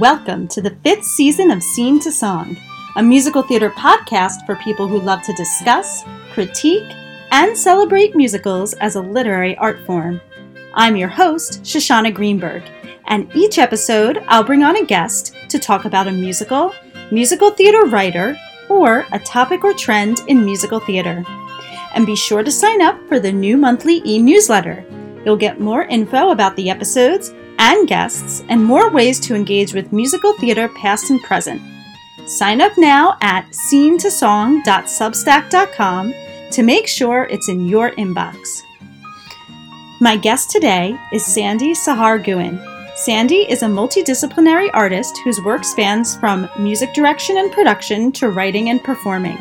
Welcome to the fifth season of Scene to Song, a musical theater podcast for people who love to discuss, critique, and celebrate musicals as a literary art form. I'm your host, Shoshana Greenberg, and each episode I'll bring on a guest to talk about a musical, musical theater writer, or a topic or trend in musical theater. And be sure to sign up for the new monthly e newsletter. You'll get more info about the episodes and guests, and more ways to engage with musical theater past and present. Sign up now at scenetosong.substack.com to make sure it's in your inbox. My guest today is Sandy Sahar Guin. Sandy is a multidisciplinary artist whose work spans from music direction and production to writing and performing.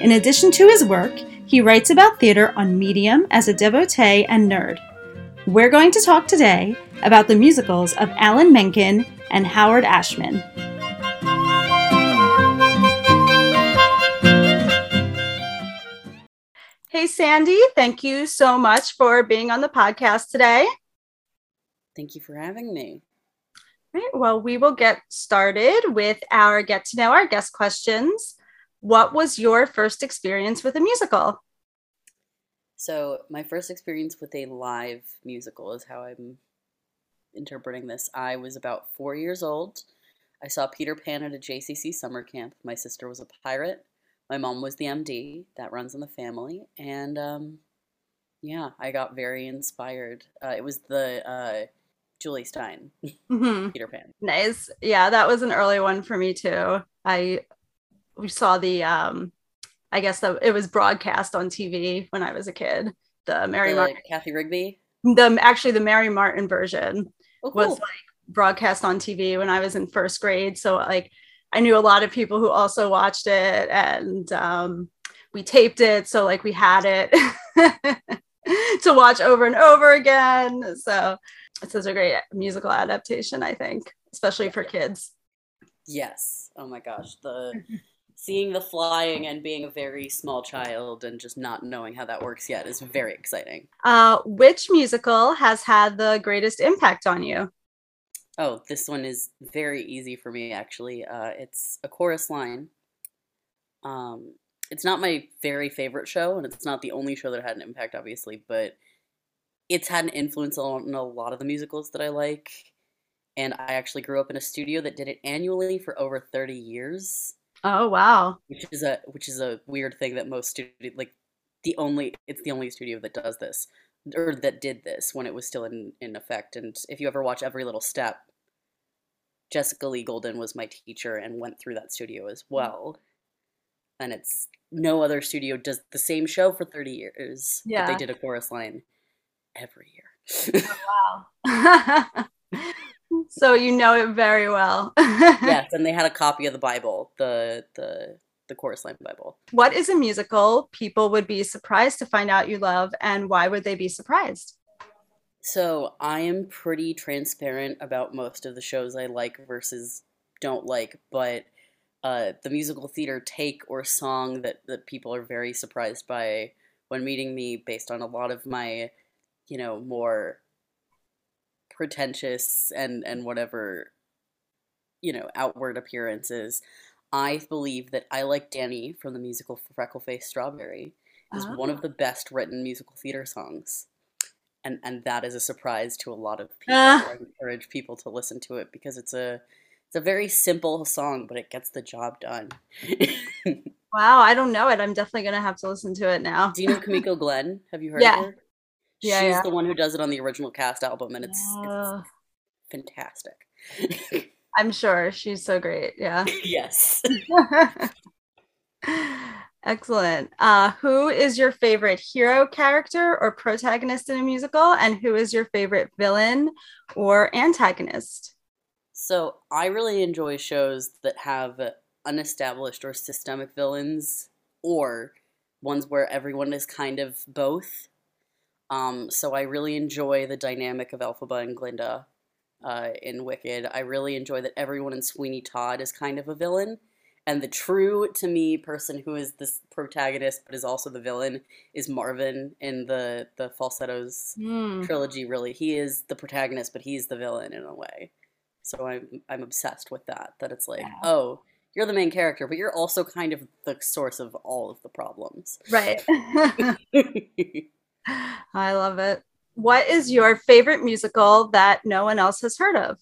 In addition to his work, he writes about theater on Medium as a devotee and nerd. We're going to talk today about the musicals of Alan Menken and Howard Ashman. Hey, Sandy, thank you so much for being on the podcast today. Thank you for having me. Right, well, we will get started with our get to know our guest questions. What was your first experience with a musical? So, my first experience with a live musical is how I'm interpreting this. I was about four years old. I saw Peter Pan at a JCC summer camp. My sister was a pirate. My mom was the MD. That runs in the family. And um, yeah, I got very inspired. Uh, it was the uh, Jule Styne mm-hmm. Peter Pan. Nice. Yeah, that was an early one for me too. I we saw the um I guess the, it was broadcast on TV when I was a kid. The Mary the Martin, Cathy Rigby. The actually the Mary Martin version oh, cool. was like broadcast on TV when I was in first grade. So like I knew a lot of people who also watched it, and um, we taped it. So like we had it to watch over and over again. So this is a great musical adaptation, I think, especially for kids. Yes. Oh my gosh. The seeing the flying and being a very small child and just not knowing how that works yet is very exciting. Uh, which musical has had the greatest impact on you? Oh, this one is very easy for me actually. Uh, it's a chorus line. Um, it's not my very favorite show, and it's not the only show that had an impact, obviously, but it's had an influence on a lot of the musicals that I like. And I actually grew up in a studio that did it annually for over 30 years. Oh wow! Which is a which is a weird thing that most studio like the only it's the only studio that does this or that did this when it was still in in effect. And if you ever watch Every Little Step, Jessica Lee Goldyn was my teacher and went through that studio as mm. well. And it's no other studio does the same show for 30 years. Yeah. But they did a chorus line every year. oh, wow. so you know it very well. yes, and they had a copy of the Bible, the the the chorus line Bible. What is a musical people would be surprised to find out you love, and why would they be surprised? So I am pretty transparent about most of the shows I like versus don't like, but uh, the musical theater take or song that, that people are very surprised by when meeting me based on a lot of my, you know, more pretentious and and whatever you know outward appearances i believe that i like danny from the musical freckle face strawberry is oh. one of ah. the best written musical theater songs and and that is a surprise to a lot of people uh. i encourage people to listen to it because it's a it's a very simple song but it gets the job done wow i don't know it i'm definitely gonna have to listen to it now do you know kimiko glenn have you heard yeah. of her yeah, she's yeah. the one who does it on the original cast album, and it's, uh, it's fantastic. I'm sure she's so great. Yeah. yes. Excellent. Uh, who is your favorite hero character or protagonist in a musical, and who is your favorite villain or antagonist? So I really enjoy shows that have unestablished or systemic villains, or ones where everyone is kind of both. Um, so I really enjoy the dynamic of Elphaba and Glinda uh, in Wicked. I really enjoy that everyone in Sweeney Todd is kind of a villain. And the true, to me, person who is this protagonist but is also the villain is Marvin in the the Falsettos mm. trilogy. Really, he is the protagonist, but he's the villain in a way. So I'm I'm obsessed with that. That it's like, Yeah. oh, you're the main character, but you're also kind of the source of all of the problems. Right. I love it. What is your favorite musical that no one else has heard of?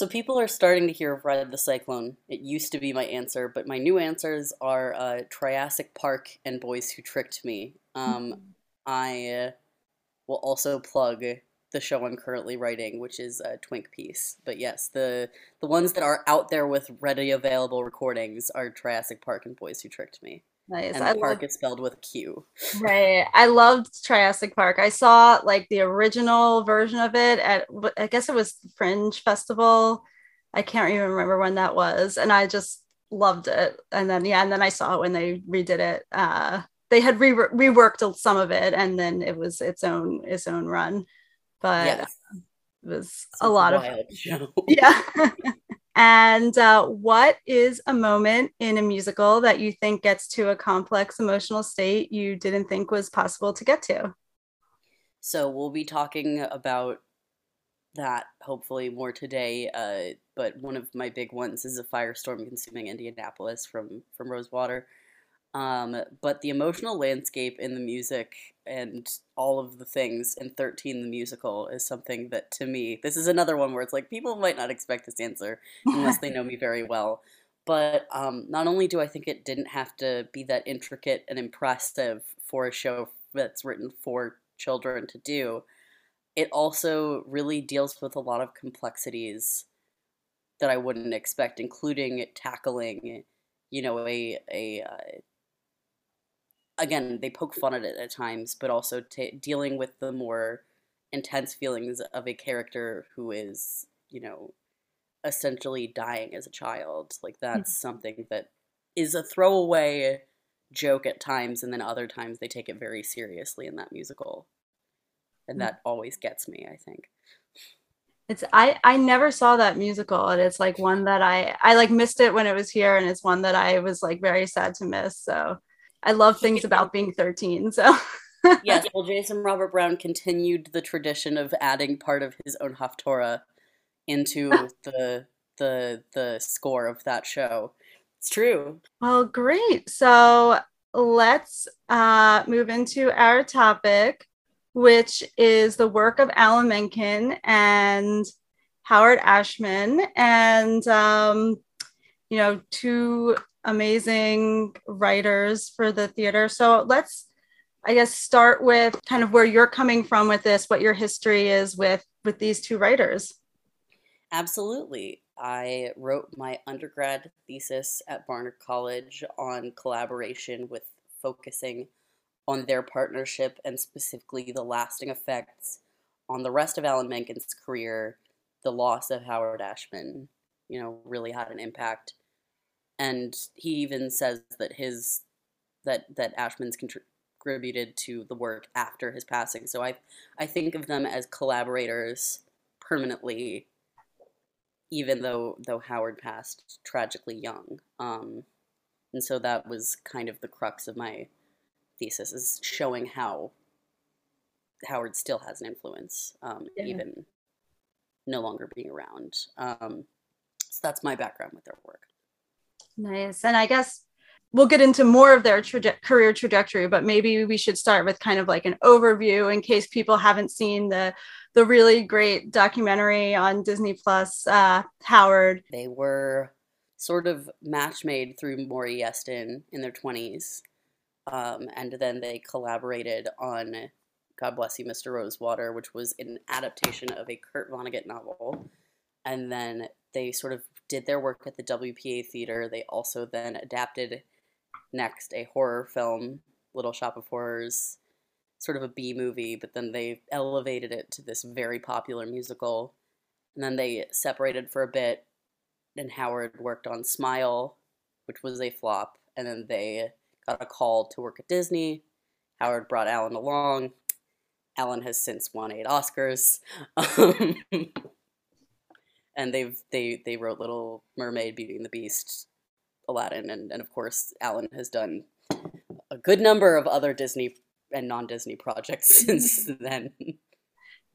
so people are starting to hear of Ride the Cyclone. It used to be my answer, but my new answers are uh, Triassic Parq and Boys Who Tricked Me. Um, I uh, will also plug the show I'm currently writing, which is uh, Twink Piece. But yes, the the ones that are out there with ready available recordings are Triassic Parq and Boys Who Tricked Me. Nice. And I park is spelled with Q. right. I loved Triassic Parq. I saw like the original version of it at I guess it was Fringe Festival. I can't even remember when that was, and I just loved it. And then yeah, and then I saw it when they redid it. Uh, they had re- reworked some of it, and then it was its own its own run. But Yes, it was it's a lot of show. yeah. and uh, what is a moment in a musical that you think gets to a complex emotional state you didn't think was possible to get to? So we'll be talking about that hopefully more today. Uh, but one of my big ones is a firestorm consuming Indianapolis from from Rosewater. Um, but the emotional landscape in the music and all of the things in 13 the musical is something that to me this is another one where it's like people might not expect this answer unless they know me very well. But um, not only do i think it didn't have to be that intricate and impressive for a show that's written for children to do it also really deals with a lot of complexities that i wouldn't expect including tackling you know a a uh, again they poke fun at it at times but also ta dealing with the more intense feelings of a character who is you know essentially dying as a child. Like hmm. that's something that is a throwaway joke at times and then other times they take it very seriously in that musical. And hmm. that always gets me i think. It's I I never saw that musical and it's like one that I I like missed it when it was here and it's one that I was like very sad to miss. So I love things about being 13. So yes well jason robert brown continued the tradition of adding part of his own haftorah into the the the score of that show it's true Well, great. So let's uh, move into our topic, which is the work of Alan Menken and Howard Ashman, and um, you know, two amazing writers for the theater. So let's, I guess, start with kind of where you're coming from with this, what your history is with with these two writers. Absolutely. I wrote my undergrad thesis at Barnard College on collaboration with focusing on their partnership and specifically the lasting effects on the rest of Alan Menken's career. The loss of Howard Ashman, you know, really had an impact. And he even says that his that that Ashman's contributed to the work after his passing. So I I think of them as collaborators permanently even though though Howard passed tragically young. Um, and so that was kind of the crux of my thesis is showing how Howard still has an influence, um, Yeah. even no longer being around. Um, so that's my background with their work. Nice. And I guess we'll get into more of their traje- career trajectory, but maybe we should start with kind of like an overview in case people haven't seen the the really great documentary on Disney Plus, uh, Howard. They were sort of match made through Maury Yeston in their 20s. Um, and then they collaborated on God Bless You, Mr. Rosewater, which was an adaptation of a Kurt Vonnegut novel. And then they sort of did their work at the WPA Theater. They also then adapted next a horror film, Little Shop of Horrors, sort of a B movie, but then they elevated it to this very popular musical. And then they separated for a bit, and Howard worked on Smile, which was a flop. And then they got a call to work at Disney. Howard brought Alan along. Alan has since won eight Oscars. Um, and they've they they wrote Little Mermaid, Beauty and the Beast, Aladdin, and, and of course Alan has done a good number of other Disney and non-Disney projects since then.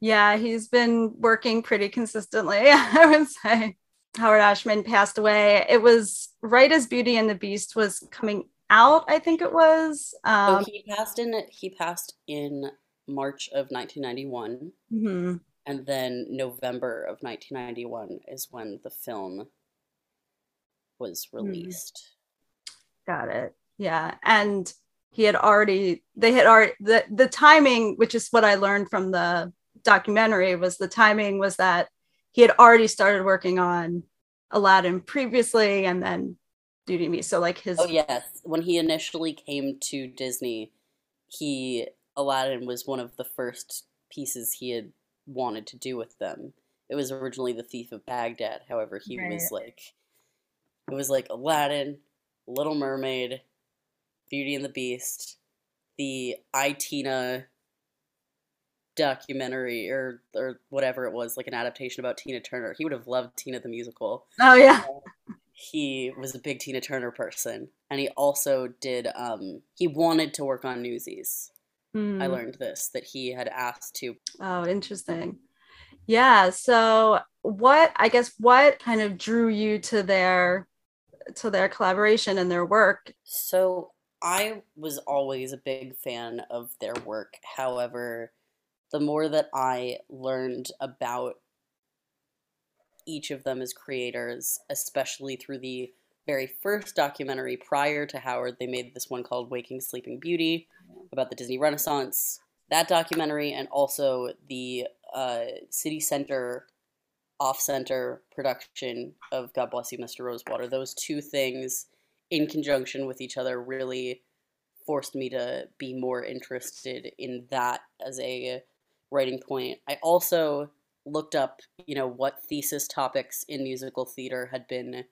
Yeah, he's been working pretty consistently, I would say. Howard Ashman passed away. It was right as Beauty and the Beast was coming out, I think it was. Um, he passed in he passed in March of 1991. Mm-hmm. And then November of 1991 is when the film was hmm. released. Got it. Yeah. And he had already they had already the, the timing, which is what I learned from the documentary, was the timing was that he had already started working on Aladdin previously and then Beauty Me. So like his Oh yes. When he initially came to Disney, he Aladdin was one of the first pieces he had wanted to do with them. It was originally The Thief of Baghdad. However, he right. was like it was like Aladdin, Little Mermaid, Beauty and the Beast, the I Tina documentary or or whatever it was, like an adaptation about Tina Turner. He would have loved Tina the musical. Oh yeah. he was a big Tina Turner person, and he also did. Um, he wanted to work on Newsies. Mm. I learned this that he had asked to. Oh, interesting. Yeah. So, what I guess what kind of drew you to their to their collaboration and their work? So, I was always a big fan of their work. However, the more that I learned about each of them as creators, especially through the very first documentary prior to Howard, they made this one called Waking Sleeping Beauty about the Disney Renaissance. That documentary and also the uh, City Center off center production of God Bless You, Mr. Rosewater. Those two things in conjunction with each other really forced me to be more interested in that as a writing point. I also looked up, you know, what thesis topics in musical theater had been,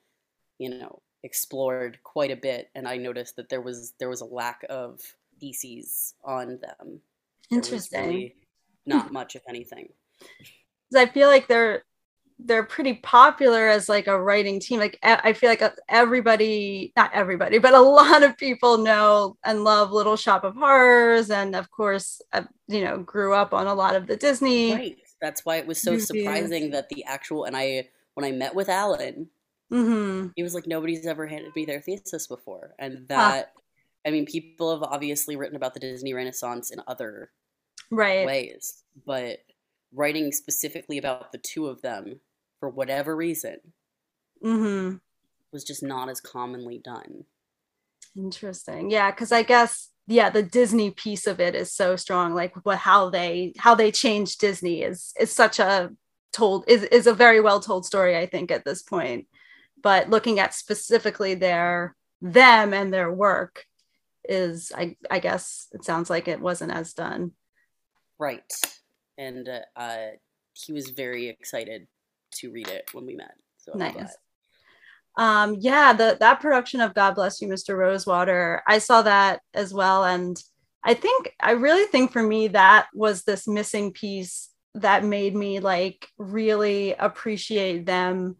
you know, explored quite a bit and I noticed that there was there was a lack of theses on them. Interesting. Really not much if anything. I feel like they're they're pretty popular as like a writing team like i feel like everybody not everybody but a lot of people know and love little shop of horrors and of course uh, you know grew up on a lot of the disney right that's why it was so movies. surprising that the actual and i when i met with alan mm-hmm. he was like nobody's ever handed me their thesis before and that huh. i mean people have obviously written about the disney renaissance in other right ways but writing specifically about the two of them for whatever reason mm-hmm. was just not as commonly done. Interesting. Yeah, because I guess yeah, the Disney piece of it is so strong. Like what how they how they changed Disney is is such a told is is a very well told story, I think, at this point. But looking at specifically their them and their work is I I guess it sounds like it wasn't as done. Right and uh, he was very excited to read it when we met. So nice. Um, yeah, the that production of God Bless You, Mr. Rosewater, I saw that as well, and I think I really think for me that was this missing piece that made me like really appreciate them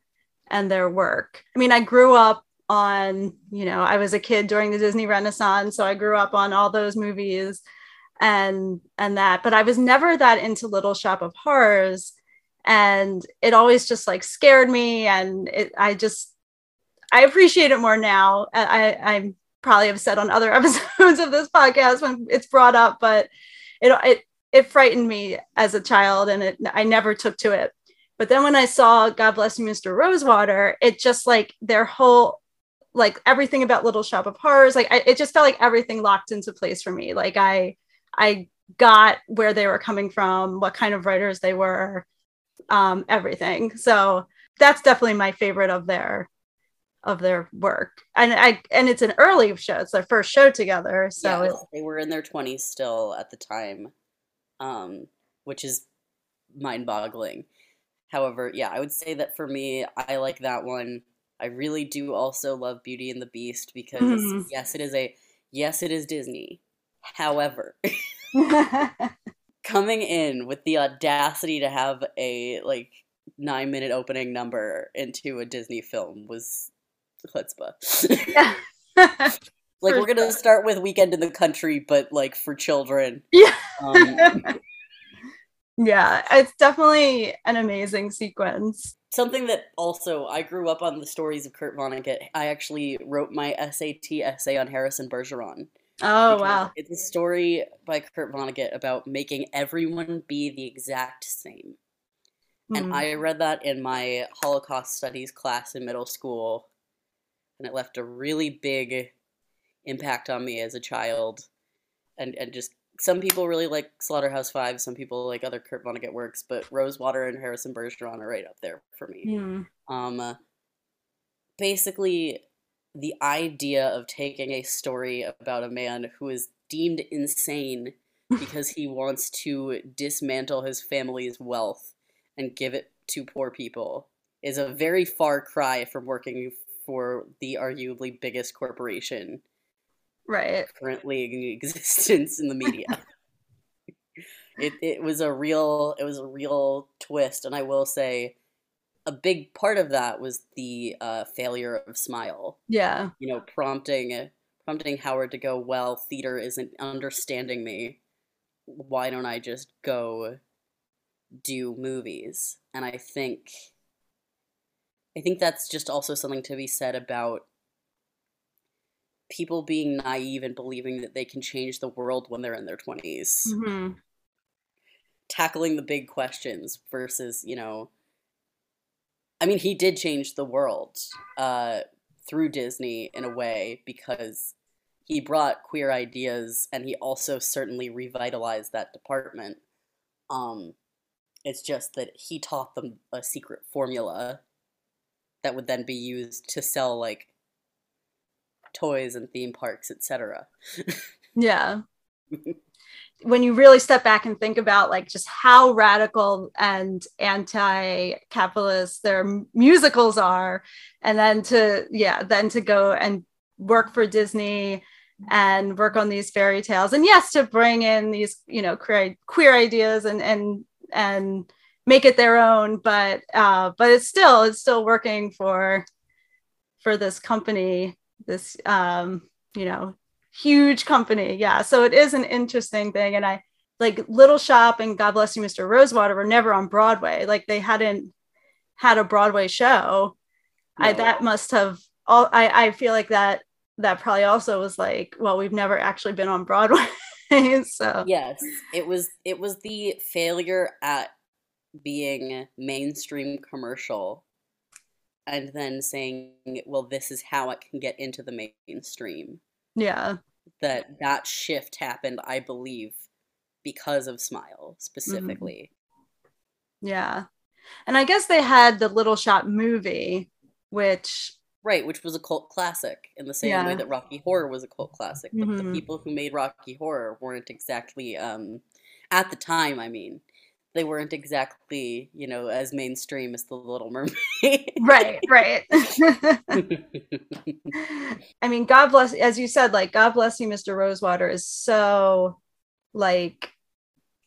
and their work. I mean, I grew up on, you know, I was a kid during the Disney Renaissance, so I grew up on all those movies and and that but i was never that into little shop of horrors and it always just like scared me and it i just i appreciate it more now i i probably have said on other episodes of this podcast when it's brought up but it it it frightened me as a child and it i never took to it but then when i saw god bless you mr rosewater it just like their whole like everything about little shop of horrors like I, it just felt like everything locked into place for me like i I got where they were coming from, what kind of writers they were, um, everything. So that's definitely my favorite of their of their work. And I and it's an early show. It's their first show together. So yeah, they were in their twenties still at the time, um, which is mind boggling. However, yeah, I would say that for me, I like that one. I really do also love Beauty and the Beast because mm-hmm. yes, it is a yes, it is Disney. However, coming in with the audacity to have a like nine minute opening number into a Disney film was chutzpah. like for we're gonna start with Weekend in the Country, but like for children. Yeah. Um, Yeah, it's definitely an amazing sequence. Something that also I grew up on the stories of Kurt Vonnegut. I actually wrote my SAT essay on Harrison Bergeron. Oh wow! It's a story by Kurt Vonnegut about making everyone be the exact same. Mm. And hmm. I read that in my Holocaust studies class in middle school, and it left a really big impact on me as a child. And and just some people really like Slaughterhouse Five, some people like other Kurt Vonnegut works, but Rosewater and Harrison Bergeron are right up there for me. Mm. Um, basically, the idea of taking a story about a man who is deemed insane because he wants to dismantle his family's wealth and give it to poor people is a very far cry from working for the arguably biggest corporation right. currently in existence in the media. It, it was a real it was a real twist and i will say a big part of that was the uh, failure of smile. Yeah. You know prompting prompting howard to go well theater isn't understanding me. Why don't i just go do movies? And i think i think that's just also something to be said about people being naive and believing that they can change the world when they're in their 20s. Mm-hmm. Tackling the big questions versus, you know, I mean, he did change the world uh, through Disney in a way because he brought queer ideas and he also certainly revitalized that department. Um, it's just that he taught them a secret formula that would then be used to sell like toys and theme parks, etc. yeah. when you really step back and think about like just how radical and anti-capitalist their musicals are and then to yeah then to go and work for disney and work on these fairy tales and yes to bring in these you know queer, queer ideas and and and make it their own but uh but it's still it's still working for for this company this um, you know huge company. Yeah. So it is an interesting thing. And i like little shop and god bless you mr rosewater were never on broadway. Like they hadn't had a broadway show. No. i that must have all i i feel like that that probably also was like well we've never actually been on broadway. So yes. It was it was the failure at being mainstream commercial and then saying, well, this is how it can get into the mainstream. Yeah. That that shift happened, I believe, because of Smile mm-hmm. specifically. Mm-hmm. Yeah. And I guess they had the Little Shop movie, which Right, which was a cult classic in the same yeah. way that Rocky Horror was a cult classic. But mm-hmm. the people who made Rocky Horror weren't exactly um at the time, I mean, they weren't exactly, you know, as mainstream as the Little Mermaid. right, right. I mean, God bless, as you said, like God bless you, Mr. Rosewater is so like,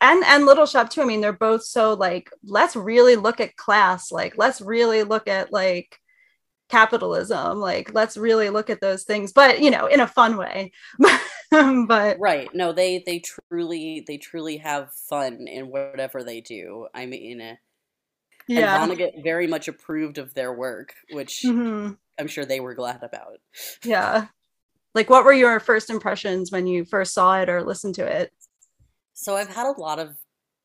and and Little Shop too. I mean, they're both so like, let's really look at class. Like, let's really look at like capitalism. Like, let's really look at those things, but you know, in a fun way. but right no they they truly they truly have fun in whatever they do i mean uh, yeah and Vonnegut very much approved of their work which mm-hmm. i'm sure they were glad about yeah like what were your first impressions when you first saw it or listened to it so i've had a lot of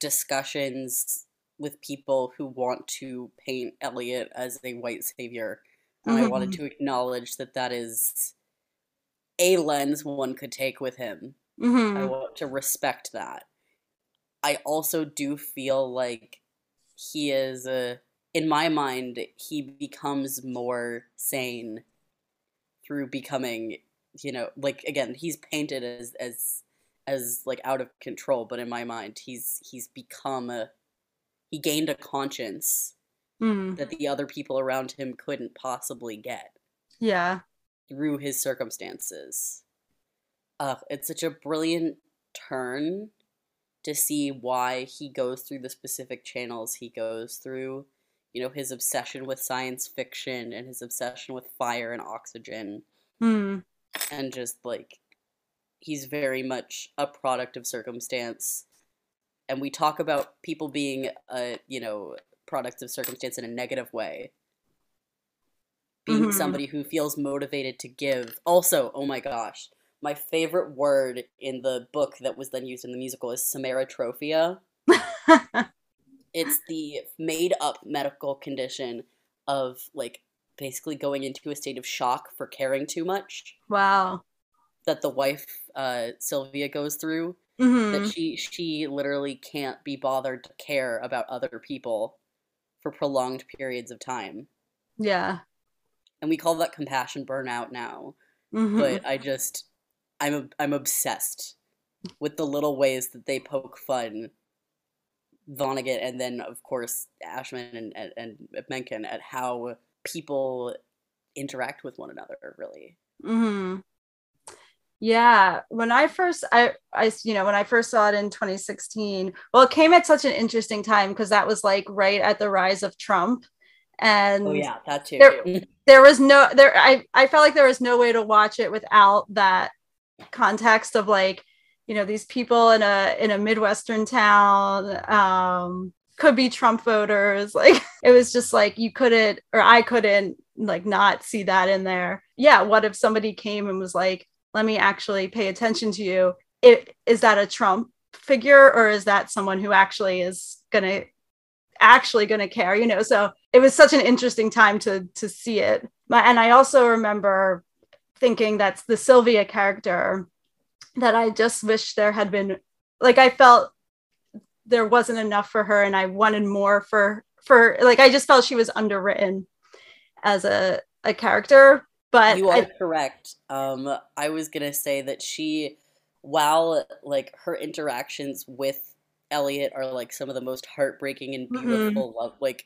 discussions with people who want to paint eliot as a white savior and mm-hmm. i wanted mm-hmm. to acknowledge that that is a lens one could take with him. Mm-hmm. I want to respect that. I also do feel like he is a in my mind he becomes more sane through becoming you know like again he's painted as as as like out of control but in my mind he's he's become a he gained a conscience mm. that the other people around him couldn't possibly get yeah through his circumstances. Uh, it's such a brilliant turn to see why he goes through the specific channels he goes through. You know, his obsession with science fiction and his obsession with fire and oxygen. Mm. And just like, he's very much a product of circumstance and we talk about people being a you know products of circumstance in a negative way being Mhm. somebody who feels motivated to give also oh my gosh my favorite word in the book that was then used in the musical is samaritrophia it's the made up medical condition of like basically going into a state of shock for caring too much wow. that the wife uh, sylvia goes through hmm that she she literally can't be bothered to care about other people for prolonged periods of time Yeah. And we call that compassion burnout now. Hmm but i just i'm i'm obsessed with the little ways that they poke fun. Vonnegut and then of course ashman and, and, and menken at how people interact with one another really. Hmm Yeah, when I first I I you know when I first saw it in 2016, well, it came at such an interesting time because that was like right at the rise of Trump, and oh yeah that too. There- there was no there I I felt like there was no way to watch it without that context of like you know these people in a in a midwestern town um could be Trump voters. Like it was just like you couldn't or I couldn't like not see that in there. Yeah what if somebody came and was like let me actually pay attention to you. It, is that a Trump figure or is that someone who actually is gonna actually gonna care you know so it was such an interesting time to to see it and i also remember thinking that's the sylvia character that i just wish there had been like i felt there wasn't enough for her and i wanted more for for like i just felt she was underwritten as a a character but you are I, correct. Um, I was gonna say that she, while like her interactions with Eliot are like some of the most heartbreaking and Mhm. beautiful love, like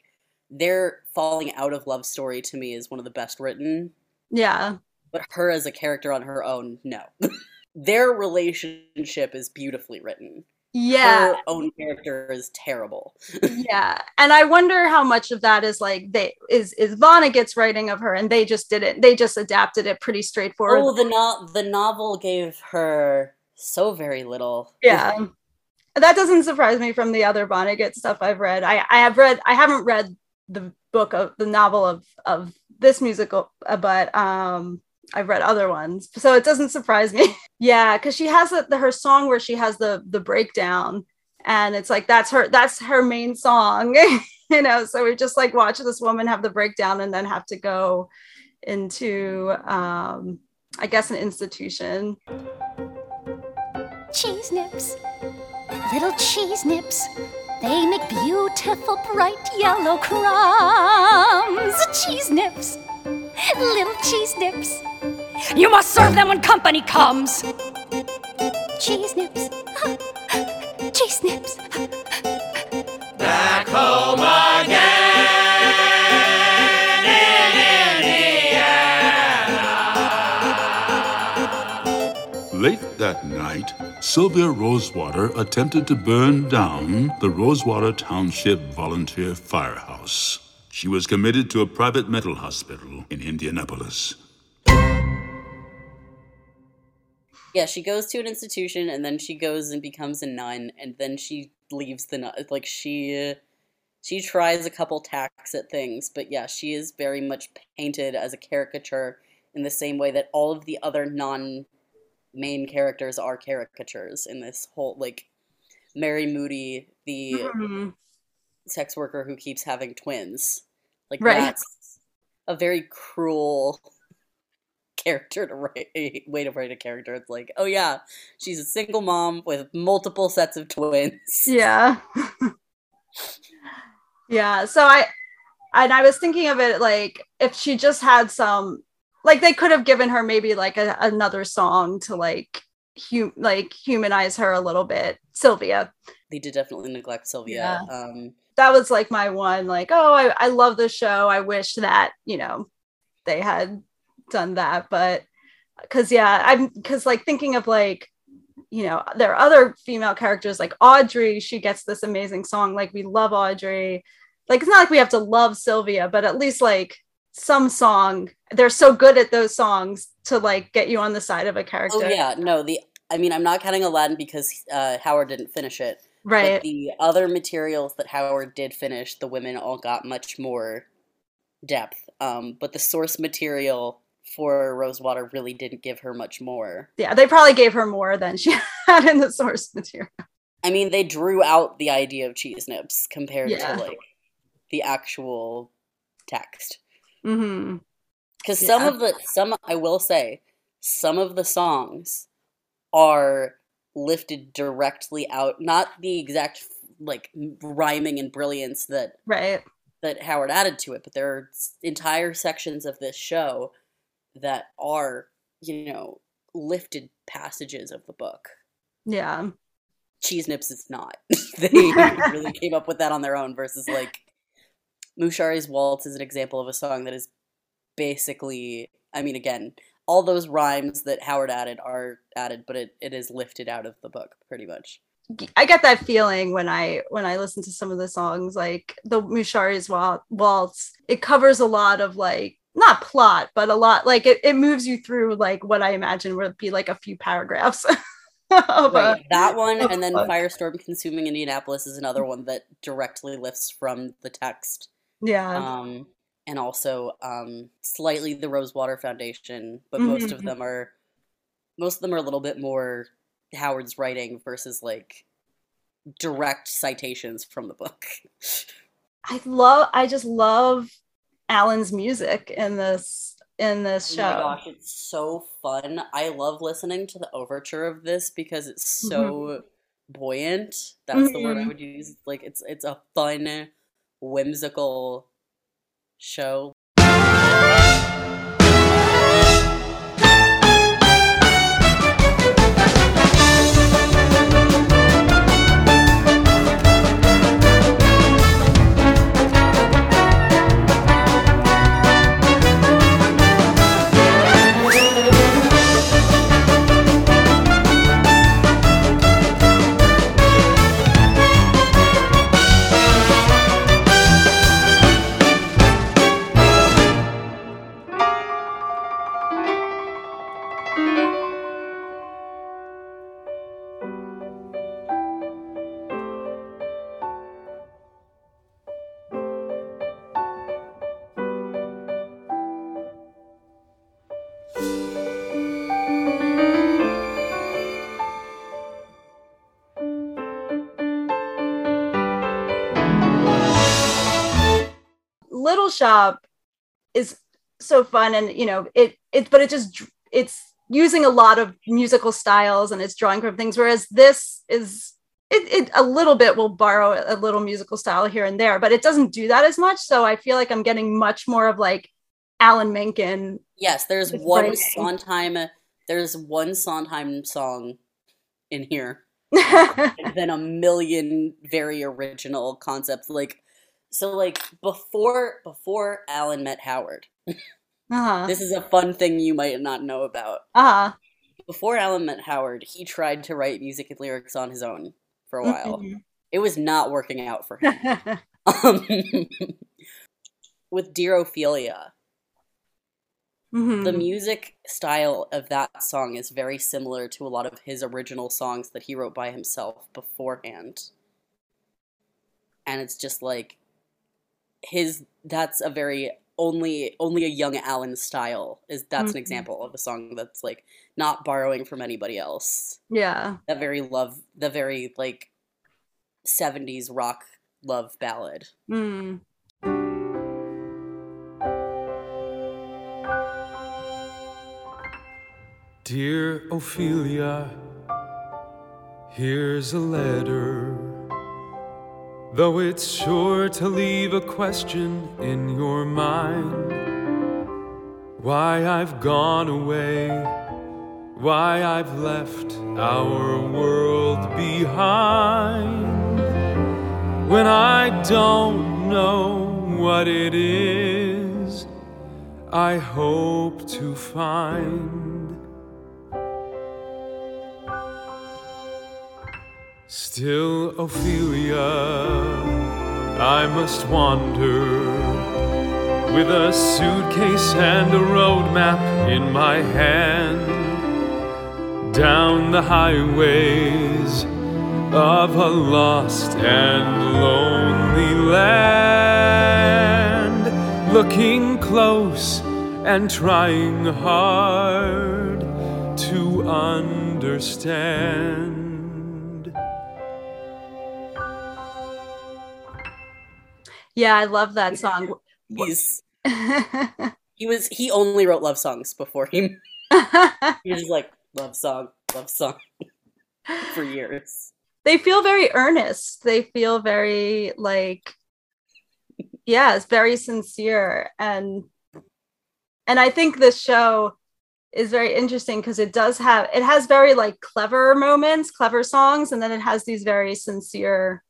their falling out of love story to me is one of the best written. yeah But her as a character on her own, no. their relationship is beautifully written. yeah Her own character is terrible. yeah and i wonder how much of that is like they is is vonnegut's writing of her and they just did it they just adapted it pretty straightforward Oh, the no- the novel gave her so very little. yeah that doesn't surprise me from the other vonnegut stuff i've read. I i have read i haven't read the book of the novel of of this musical uh, but um i've read other ones. So it doesn't surprise me. Yeah because she has a, the, her song where she has the the breakdown and it's like that's her that's her main song you know? So we just like watch this woman have the breakdown and then have to go into um i guess an institution. Cheese nips, little cheese nips. They make beautiful, bright yellow crumbs. Cheese nips, little cheese nips. You must serve them when company comes. Cheese nips, cheese nips. Sylvia Rosewater attempted to burn down the Rosewater Township Volunteer Firehouse. She was committed to a private mental hospital in Indianapolis. Yeah, she goes to an institution and then she goes and becomes a nun and then she leaves the nun. Like she she tries a couple tacks at things, but yeah, she is very much painted as a caricature in the same way that all of the other non main characters are caricatures in this whole like Mary Moody, the Mhm. sex worker who keeps having twins. Like Right. that's a very cruel character to write a way to write a character. It's like, oh yeah, she's a single mom with multiple sets of twins. yeah yeah so i and i was thinking of it like if she just had some like they could have given her maybe like a, another song to like hum, like humanize her a little bit. Sylvia. They did definitely neglect Sylvia. Um that was like my one like oh i, I love the show. I wish that you know they had done that. But because yeah i'm because like thinking of like you know there are other female characters like audrey she gets this amazing song like we love audrey. Like it's not like we have to love sylvia but at least like some song they're so good at those songs to like get you on the side of a character Oh yeah, no, the I mean I'm not counting Aladdin because uh, Howard didn't finish it. Right. But the other materials that Howard did finish, the women all got much more depth. Um, but the source material for Rosewater really didn't give her much more. Yeah, they probably gave her more than she had in the source material. I mean, they drew out the idea of cheese nips compared Yeah. to like the actual text. Hmm Because some Yeah. of the some I will say, some of the songs are lifted directly out, not the exact like rhyming and brilliance that Right. that Howard added to it, but there are entire sections of this show that are, you know, lifted passages of the book. Yeah. Cheese Nips is not. they really came up with that on their own versus like Mushari's Waltz is an example of a song that is basically I mean again, all those rhymes that Howard added are added, but it, it is lifted out of the book pretty much. I get that feeling when I when I listen to some of the songs, like the Mushari's Wal- Waltz. It covers a lot of like not plot, but a lot like it, it moves you through like what I imagine would be like a few paragraphs. of a- Right. That one and then. Firestorm Consuming Indianapolis is another one that directly lifts from the text. Yeah. um, and also um, slightly the Rosewater Foundation, but most of Mhm. them are most of them are a little bit more Howard's writing versus like direct citations from the book. I love I just love Alan's music in this in this Oh show. my gosh, it's so fun! I love listening to the overture of this because it's so buoyant. That's the word I Mhm. would use. Like it's it's a fun, whimsical show. Is so fun and you know it it but it just it's using a lot of musical styles and it's drawing from things whereas this is it, it a little bit will borrow a little musical style here and there but it doesn't do that as much so i feel like i'm getting much more of like alan menken Yes, there's one writing. Sondheim. There's one Sondheim song in here, and then a million very original concepts. Like, so like before before Alan met Howard. uh-huh This is a fun thing you might not know about. uh-huh Before Alan met Howard, he tried to write music and lyrics on his own for a while. Mhm. It was not working out for him. Um, with Dear Ophelia, Mhm. the music style of that song is very similar to a lot of his original songs that he wrote by himself beforehand. And it's just like his that's a very only only a young Alan style is that's an Mhm. example of a song that's like not borrowing from anybody else. yeah That very love the very like 70s rock love ballad. Mm. Dear Ophelia, here's a letter. Though it's sure to leave a question in your mind why I've gone away, why I've left our world behind. When I don't know what it is, I hope to find. Still, Ophelia, I must wander with a suitcase and a road map in my hand down the highways of a lost and lonely land, looking close and trying hard to understand. Yeah, I love that song. He's he was he only wrote love songs before he he was like love song, love song for years. they feel very earnest. They feel very like yeah, it's very sincere and and I think this show is very interesting because it does have it has very like clever moments, clever songs and then it has these very sincere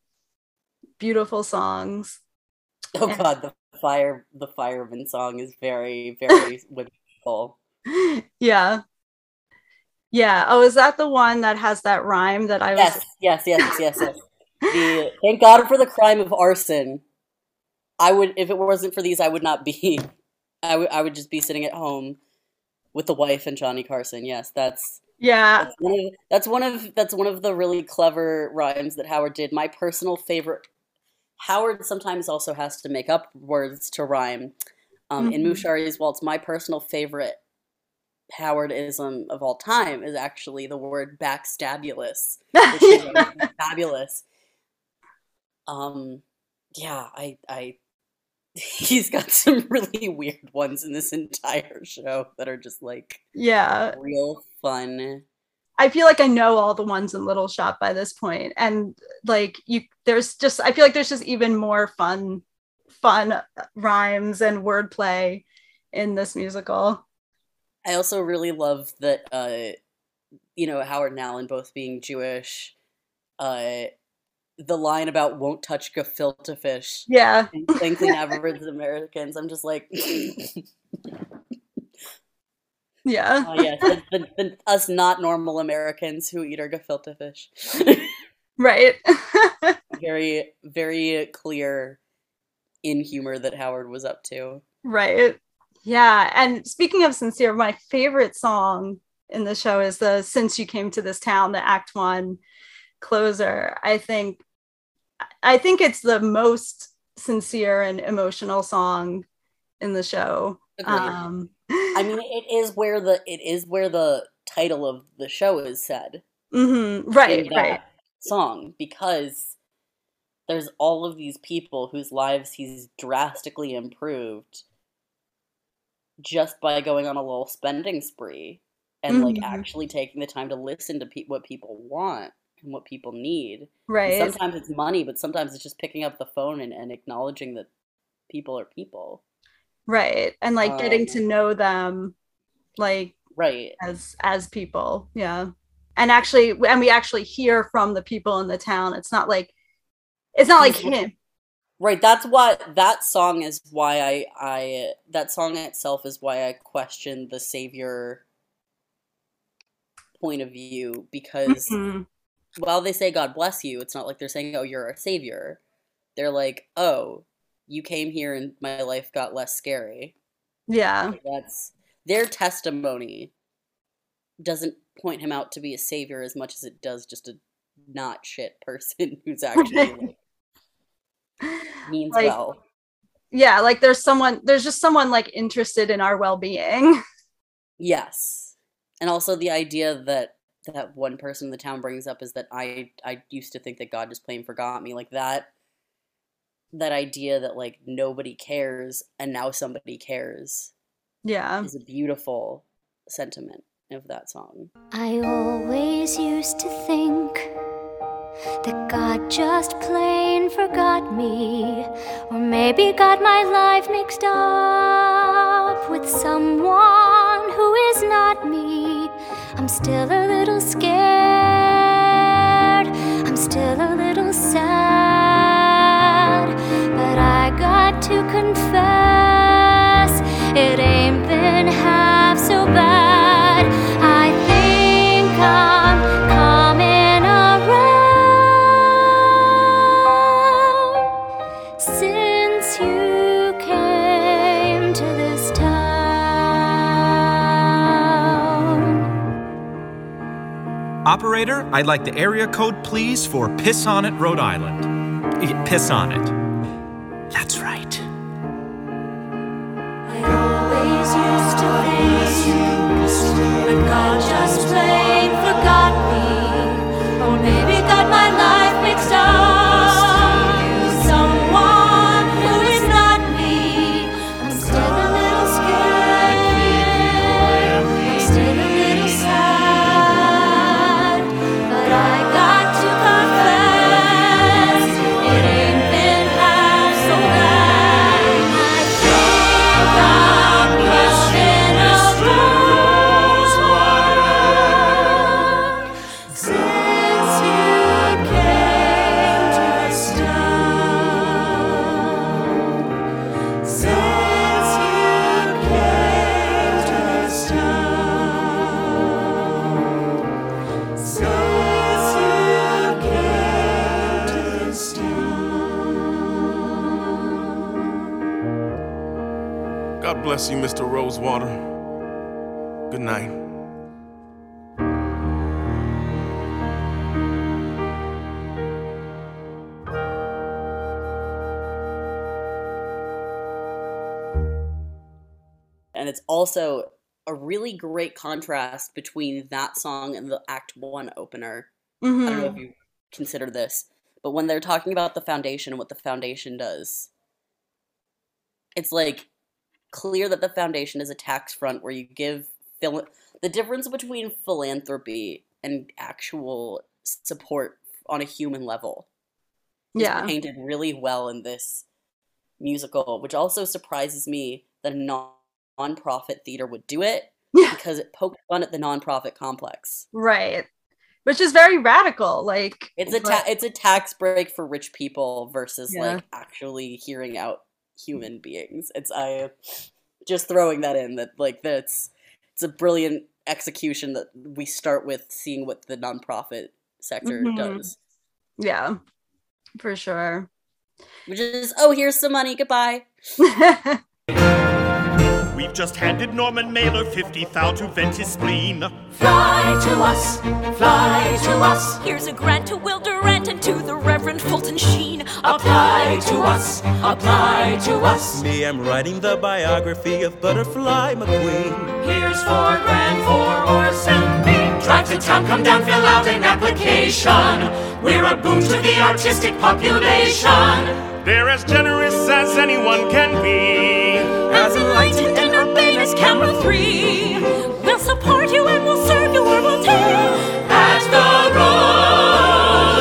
beautiful songs. Oh god, the fire the fireman song is very, very whimsical. yeah. Yeah. Oh, is that the one that has that rhyme that I was Yes, yes, yes, yes, yes. The, thank God for the crime of arson. I would, if it wasn't for these, I would not be. I would, I would just be sitting at home with the wife and Johnny Carson. Yes, that's Yeah. that's one of that's one of that's one of the really clever rhymes that Howard did. My personal favorite. Howard sometimes also has to make up words to rhyme. Um, In Mhm. Mushari's Waltz, my personal favorite Howardism of all time is actually the word backstabulous which is fabulous. Um, yeah, I, I, he's got some really weird ones in this entire show that are just like yeah. real fun. I feel like I know all the ones in Little Shop by this point, and like you, there's just I feel like there's just even more fun, fun rhymes and wordplay in this musical. I also really love that, uh, you know, Howard and Alan both being Jewish. Uh, the line about "won't touch gefilte fish" Yeah, and thankfully average Americans. I'm just like, yeah, oh yes, the, the, the, us not normal Americans who eat our gefilte fish. right. very very clear in humor that Howard was up to. Right. Yeah. And speaking of sincere, my favorite song in the show is the Since You Came to This Town, the Act One closer. I think I think it's the most sincere and emotional song in the show. Um I mean, it is where the it is where the title of the show is said mhm, right, right. song because there's all of these people whose lives he's drastically improved just by going on a little spending spree and like Mhm. actually taking the time to listen to pe- what people want and what people need. And Right. Sometimes it's money, but sometimes it's just picking up the phone and, and acknowledging that people are people. Right. And like getting Um, to know them like Right. as as people yeah and actually and we actually hear from the people in the town it's not like it's not like him Right. That's what that song is why I I that song itself is why I question the savior point of view because Mhm. while they say God bless you, it's not like they're saying oh you're a savior. They're like, "Oh, you came here and my life got less scary." yeah That's their testimony doesn't point him out to be a savior as much as it does just a not shit person who's actually like, means Like, well. yeah like there's someone there's just someone like interested in our well-being Yes. And also the idea that that one person in the town brings up is that I I used to think that God just plain forgot me like that that idea that like nobody cares and now somebody cares yeah is a beautiful sentiment of that song. I always used to think that God just plain forgot me, or maybe got my life mixed up with someone who is not me. I'm still a little scared, I'm still a little sad, Operator, I'd like the area code, please, for Pisquontuit, Rhode Island. Piss on it. That's right. Also a really great contrast between that song and the Act One opener. I don't know if mm-hmm. you consider this, but when they're talking about the foundation and what the foundation does, it's like clear that the foundation is a tax front where you give phil- the difference between philanthropy and actual support on a human level is Yeah. painted really well in this musical, which also surprises me that a non nonprofit theater would do it Yeah. because it poked fun at the nonprofit complex. Right. Which is very radical. Like It's a ta- it's a tax break for rich people versus Yeah. like actually hearing out human beings. It's I just throwing that in that like that's it's a brilliant execution that we start with seeing what the nonprofit sector Mhm. does. yeah. For sure. Which is oh here's some money goodbye. We've just handed Norman Mailer 50 thou to vent his spleen. Fly to us, fly to us. Here's a grant to Will Durant and to the Reverend Fulton Sheen. Apply to us, apply to us. Me, I'm writing the biography of Butterfly McQueen. Here's four grand for Orson Bean. Drive to town, come down, fill out an application. We're a boon to the artistic population. They're as generous as anyone can be. As enlightened and camera three. We'll support you and we'll serve you we'll. At the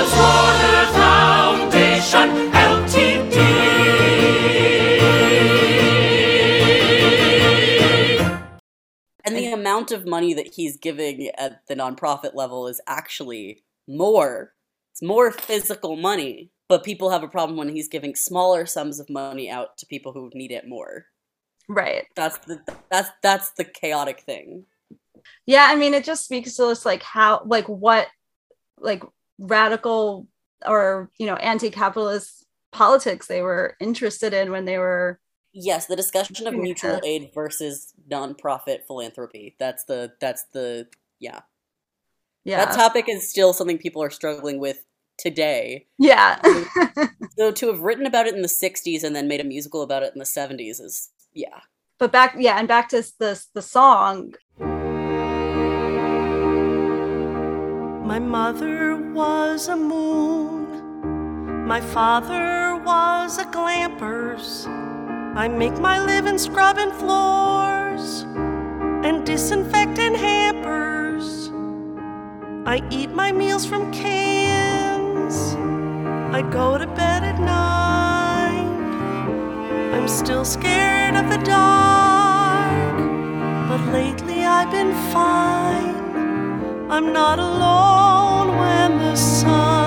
Rosewater Foundation, Ltd. And the amount of money that he's giving at the nonprofit level is actually more. It's more physical money, but people have a problem when he's giving smaller sums of money out to people who need it more. Right. That's the that's that's the chaotic thing. Yeah, I mean it just speaks to us like how like what like radical or you know anti-capitalist politics they were interested in when they were Yes, the discussion of mutual aid versus nonprofit philanthropy. That's the that's the yeah. yeah. That topic is still something people are struggling with today. yeah. So to have written about it in the 60s and then made a musical about it in the 70s is yeah. but back yeah, and back to the the song. My mother was a moon. My father was a glampers. I make my living scrubbing floors and disinfecting hampers. I eat my meals from cans. I go to bed at nine. I'm still scared of the dark, but lately I've been fine. I'm not alone when the sun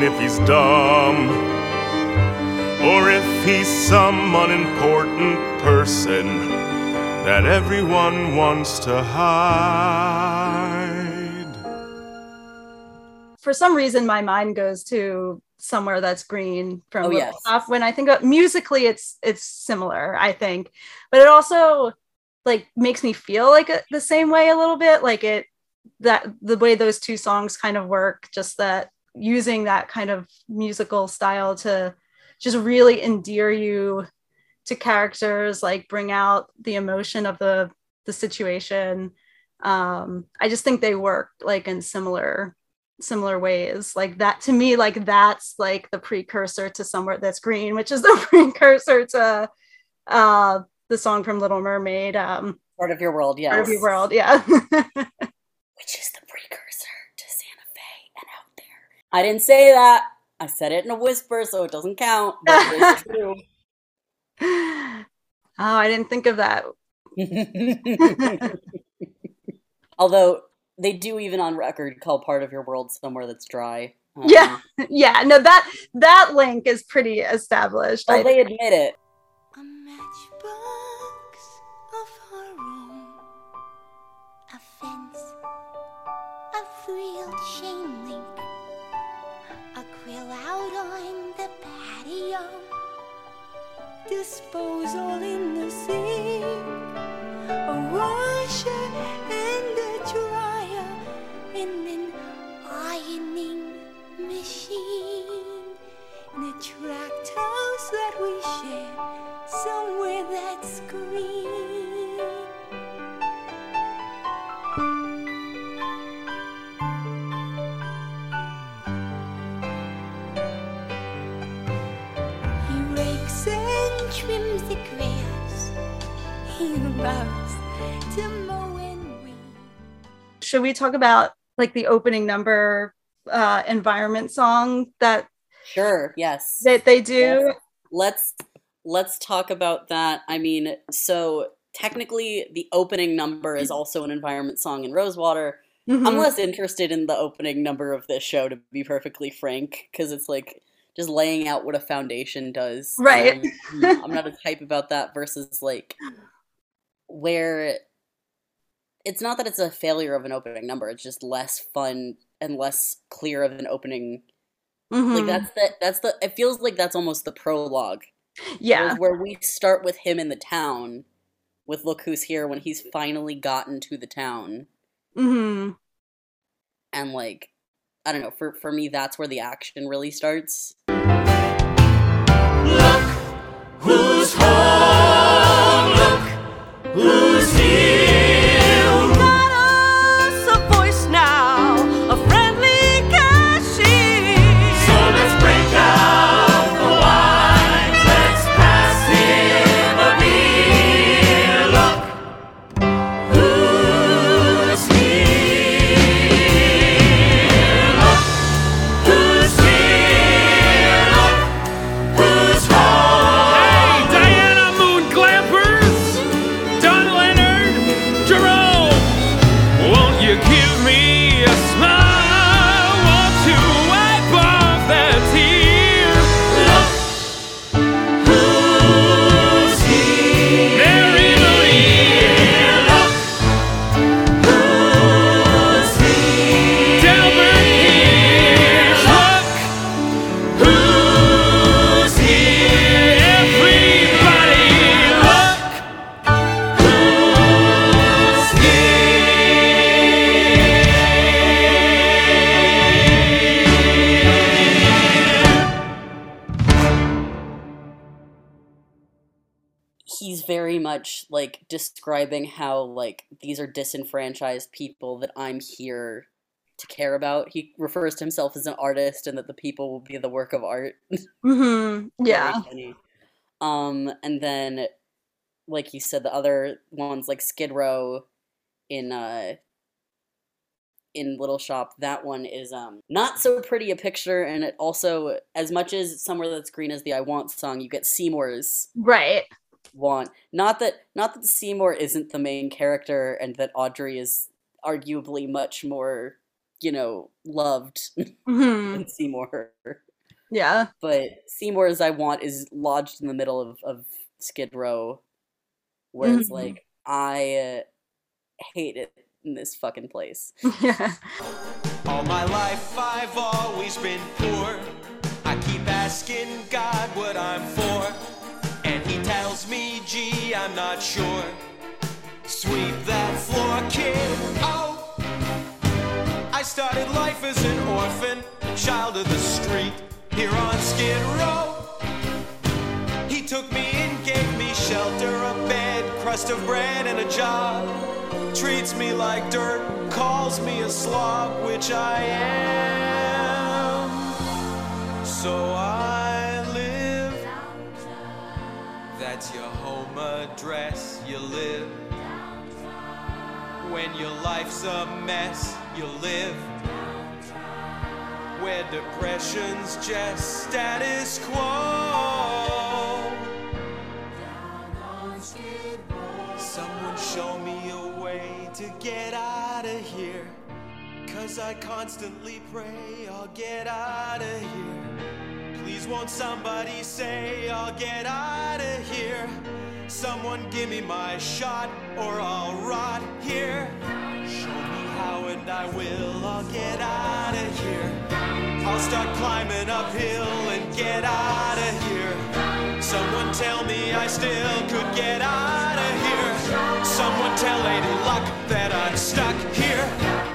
on if he's dumb or if he's some unimportant person that everyone wants to hide. For some reason, my mind goes to somewhere that's green from Oh, yes. Shop. When I think about musically, it's it's similar, I think, but it also like makes me feel like it, the same way a little bit, like it that the way those two songs kind of work, just that using that kind of musical style to just really endear you to characters, like bring out the emotion of the the situation. Um, I just think they work like in similar similar ways like that to me like that's like the precursor to somewhere that's green which is the precursor to uh the song from little mermaid um Part of your world, yes. part of your world yeah Which is the precursor to Santa Fe and out there. I didn't say that. I said it in a whisper, so it doesn't count. But it's true. oh i didn't think of that Although they do even on record call part of your world somewhere that's dry. Um, yeah yeah no that that link is pretty established Oh, I- they admit it. Should we talk about like the opening number uh environment song that Sure, yes. that they do Yes. Let's let's talk about that. I mean, so technically the opening number is also an environment song in Rosewater. I'm Mhm. less interested in the opening number of this show to be perfectly frank because it's like just laying out what a foundation does. Right. Um, I'm not as hype about that versus like where it's not that it's a failure of an opening number, it's just less fun and less clear of an opening. Mhm. like that's the that's the it feels like that's almost the prologue. Yeah. Where we start with him in the town with look who's here when he's finally gotten to the town. Hmm and like i don't know for for me that's where the action really starts describing how like these are disenfranchised people that i'm here to care about. He refers to himself as an artist and that the people will be the work of art. Mm-hmm. Yeah. Um, and then, like you said, the other ones like Skid Row in uh in Little Shop, that one is um not so pretty a picture, and it also, as much as somewhere that's green as the I Want song, you get Seymour's Right. Want. Not that not that Seymour isn't the main character, and that Audrey is arguably much more, you know, loved hmm than Seymour. Yeah. But Seymour as I Want is lodged in the middle of, of Skid Row, where it's Mhm. like, I uh, hate it in this fucking place. Yeah. All my life I've always been poor. I keep asking God what I'm for. Tells me, gee, I'm not sure. Sweep that floor, kid. Oh! I started life as an orphan, child of the street, here on Skid Row. He took me in, gave me shelter, a bed, crust of bread, and a job. Treats me like dirt, calls me a slob, which I am. So I address, you live. When your life's a mess, you live. Where depression's just status quo. Someone show me a way to get out of here. Cause I constantly pray I'll get out of here. Please won't somebody say I'll get out of here? Someone give me my shot or I'll rot here. Show me how and I will, I'll get out of here. I'll start climbing uphill and get out of here. Someone tell me I still could get out of here. Someone tell Lady Luck that I'm stuck here.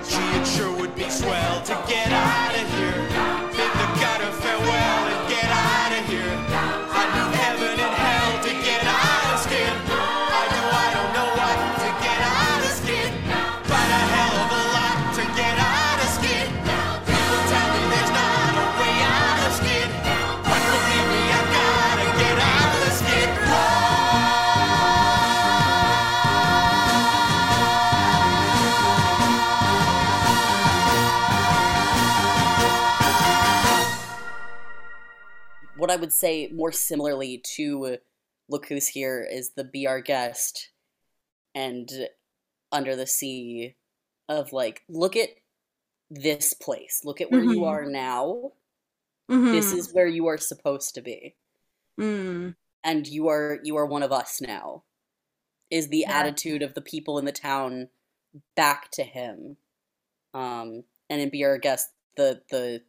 Gee, it sure would be swell to get out of here. I would say more similarly to Look Who's Here is the Be Our Guest and Under the Sea of like, look at this place. Look at where you Mhm. are now. This Mhm. is where you are supposed to be. Mm. And you are you are one of us now. Is the Yeah. attitude of the people in the town back to him. Um and in Be Our Guest, the the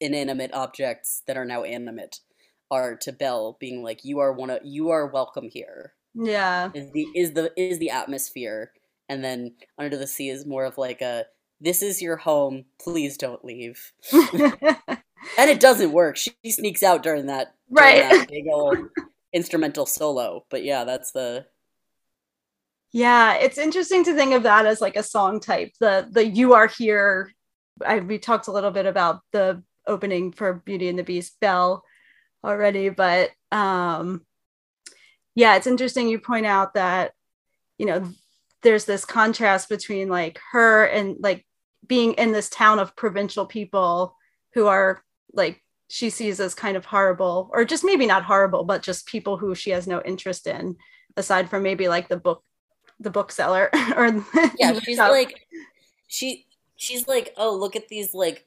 inanimate objects that are now animate are to Belle being like, You are one of you are welcome here. Yeah. Is the is the is the atmosphere. And then Under the Sea is more of like a this is your home, please don't leave. and it doesn't work. She sneaks out during that, during Right. that big old instrumental solo. But yeah, that's the Yeah, it's interesting to think of that as like a song type. The the you are here. I we talked a little bit about the opening for Beauty and the Beast Belle already, but um yeah, it's interesting you point out that you know there's this contrast between like her and like being in this town of provincial people who are like she sees as kind of horrible or just maybe not horrible but just people who she has no interest in aside from maybe like the book the bookseller or Yeah, she's like she she's like, Oh, look at these like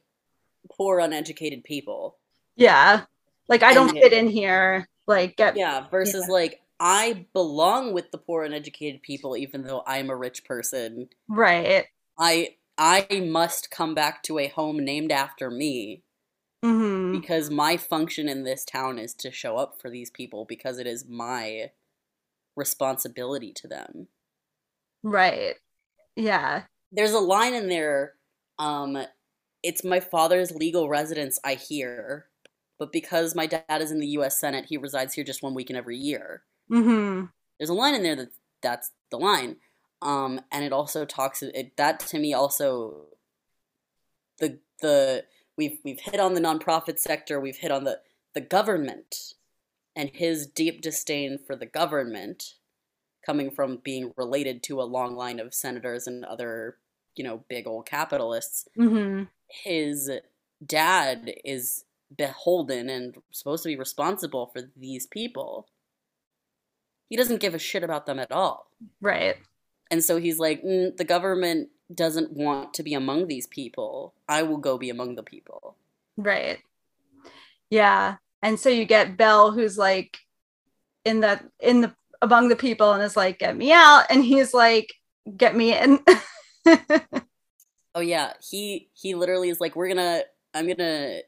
poor uneducated people. yeah like i don't And- fit in here like get Yeah, versus like I belong with the poor uneducated people even though I'm a rich person. right I I must come back to a home named after me hmm because my function in this town is to show up for these people because it is my responsibility to them. right yeah There's a line in there um it's my father's legal residence I hear, but because my dad is in the US Senate, he resides here just one week in every year. hmm There's a line in there that that's the line. Um and it also talks it, that to me also the the we've we've hit on the nonprofit sector, we've hit on the the government and his deep disdain for the government coming from being related to a long line of senators and other, you know, big old capitalists. Mm-hmm. His dad is beholden and supposed to be responsible for these people. He doesn't give a shit about them at all. Right. And so he's like, mm, the government doesn't want to be among these people. I will go be among the people. Right. Yeah. And so you get Belle who's like in the in the among the people and is like, get me out. And he's like, get me in. Oh yeah, he he literally is like, we're gonna, I'm gonna,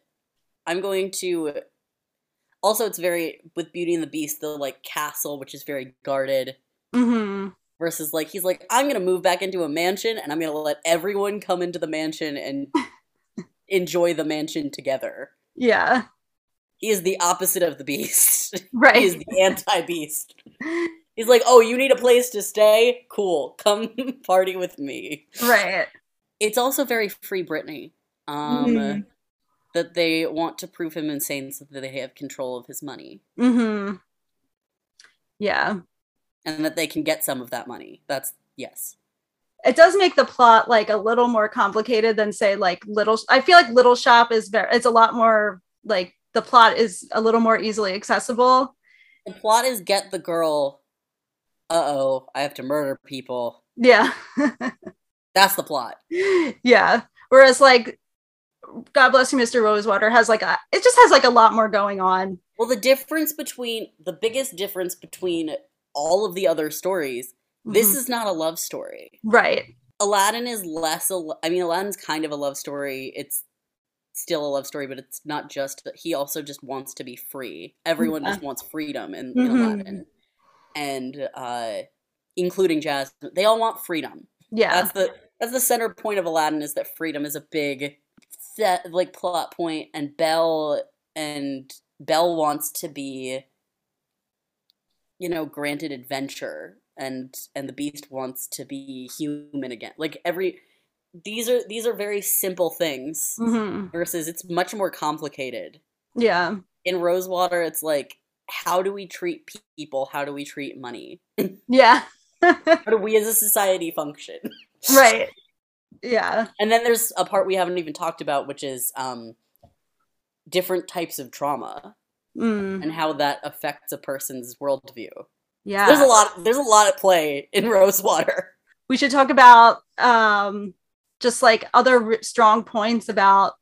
I'm going to. Also, it's very with Beauty and the Beast, the like castle, which is very guarded. mm-hmm. Versus like he's like, I'm gonna move back into a mansion and I'm gonna let everyone come into the mansion and enjoy the mansion together. Yeah. He is the opposite of the beast. Right. He's the anti-beast. He's like, oh, you need a place to stay? Cool, come party with me. Right. It's also very free Britney. Um, Mhm. That they want to prove him insane so that they have control of his money. Mm-hmm. Yeah. And that they can get some of that money. That's, yes. It does make the plot like a little more complicated than say like little I feel like Little Shop is very it's a lot more like the plot is a little more easily accessible. The plot is get the girl, uh oh, I have to murder people. Yeah. That's the plot. yeah. Whereas like God bless you, Mr. Rosewater has like a it just has like a lot more going on. Well, the difference between the biggest difference between all of the other stories, this Mhm. is not a love story. Right. Aladdin is less. A, I mean, Aladdin's kind of a love story. It's still a love story, but it's not just. That he also just wants to be free. Everyone Yeah. just wants freedom in, in Mhm. Aladdin, and uh, including Jasmine. They all want freedom. Yeah. That's the that's the center point of Aladdin is that freedom is a big set like plot point, and Belle and Belle wants to be, you know, granted adventure, and and the Beast wants to be human again. Like every these are these are very simple things Mhm. versus it's much more complicated. Yeah. In Rosewater, it's like how do we treat people? How do we treat money? Yeah. How do we as a society function? Right. Yeah. And then there's a part we haven't even talked about, which is um, different types of trauma Mm. and how that affects a person's worldview. Yeah. There's a lot. There's a lot at play in Rosewater. we should talk about um just like other r- strong points about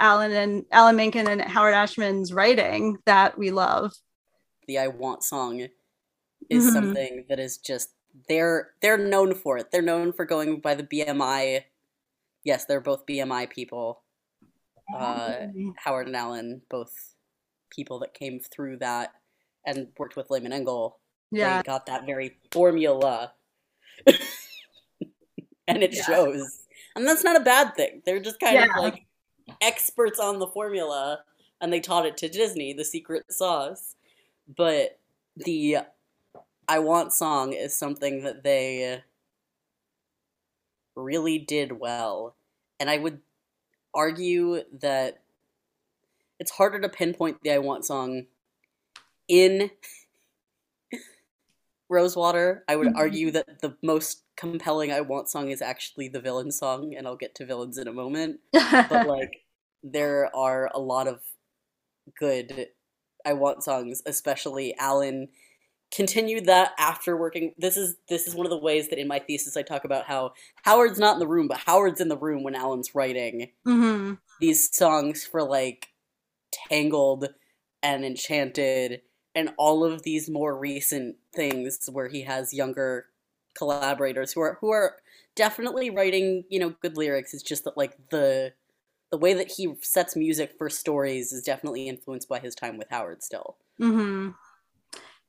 Alan and Alan Menken and Howard Ashman's writing that we love. The "I Want" song is Mhm. something that is just they're they're known for it. They're known for going by the BMI. Yes, they're both BMI people. Uh, Howard and Alan, both people that came through that and worked with Lehman Engel. Yeah. They got that very formula. and it Yeah. shows. And that's not a bad thing. They're just kind Yeah. of like experts on the formula and they taught it to Disney, the secret sauce. But the I Want song is something that they really did well. And I would argue that it's harder to pinpoint the I Want song in Rosewater. I would Mhm. argue that the most compelling I Want song is actually the villain song, and I'll get to villains in a moment. But like, there are a lot of good I Want songs, especially Alan continued that after working this is this is one of the ways that in my thesis I talk about how Howard's not in the room, but Howard's in the room when Alan's writing hmm these songs for like Tangled and Enchanted and all of these more recent things where he has younger collaborators who are who are definitely writing, you know, good lyrics. It's just that like the the way that he sets music for stories is definitely influenced by his time with Howard still. hmm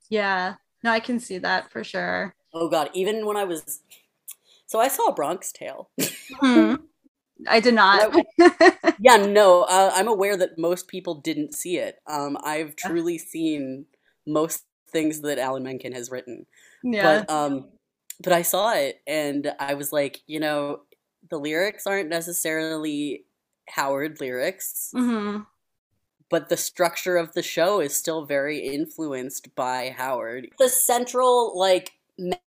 Yeah. No, I can see that for sure. Oh god, even when I was so I saw Bronx Tale. Mhm. I did not. yeah, no, uh, I'm aware that most people didn't see it. Um, I've truly seen most things that Alan Menken has written. Yeah. But um, but I saw it and I was like, you know, the lyrics aren't necessarily Howard lyrics, Mm-hmm. But the structure of the show is still very influenced by Howard. The central like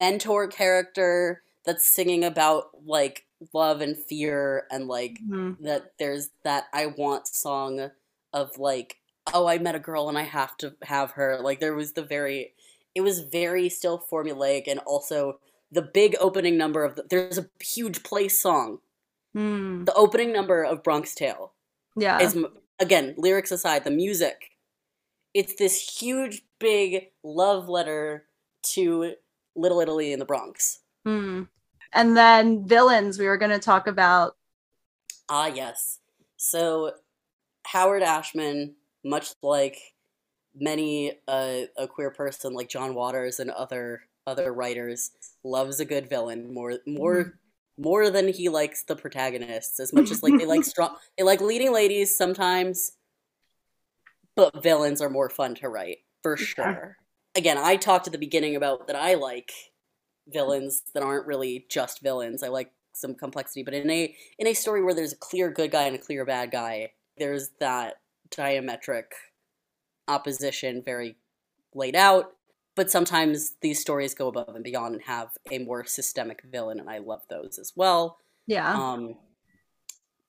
mentor character that's singing about like love and fear and like Mhm. that there's that I want song of like oh I met a girl and I have to have her like there was the very it was very still formulaic and also the big opening number of the, there's a huge play song Mm. the opening number of Bronx Tale Yeah. is again lyrics aside the music it's this huge big love letter to little italy in the bronx Mm. And then villains, we were going to talk about. ah yes so howard ashman much like many uh, a queer person like john waters and other other writers loves a good villain more more more than he likes the protagonists as much as like they like strong they like leading ladies sometimes but villains are more fun to write for sure. Again i talked at the beginning about that i like villains that aren't really just villains. I like some complexity but in a in a story where there's a clear good guy and a clear bad guy there's that diametric opposition very laid out but sometimes these stories go above and beyond and have a more systemic villain and i love those as well Yeah. um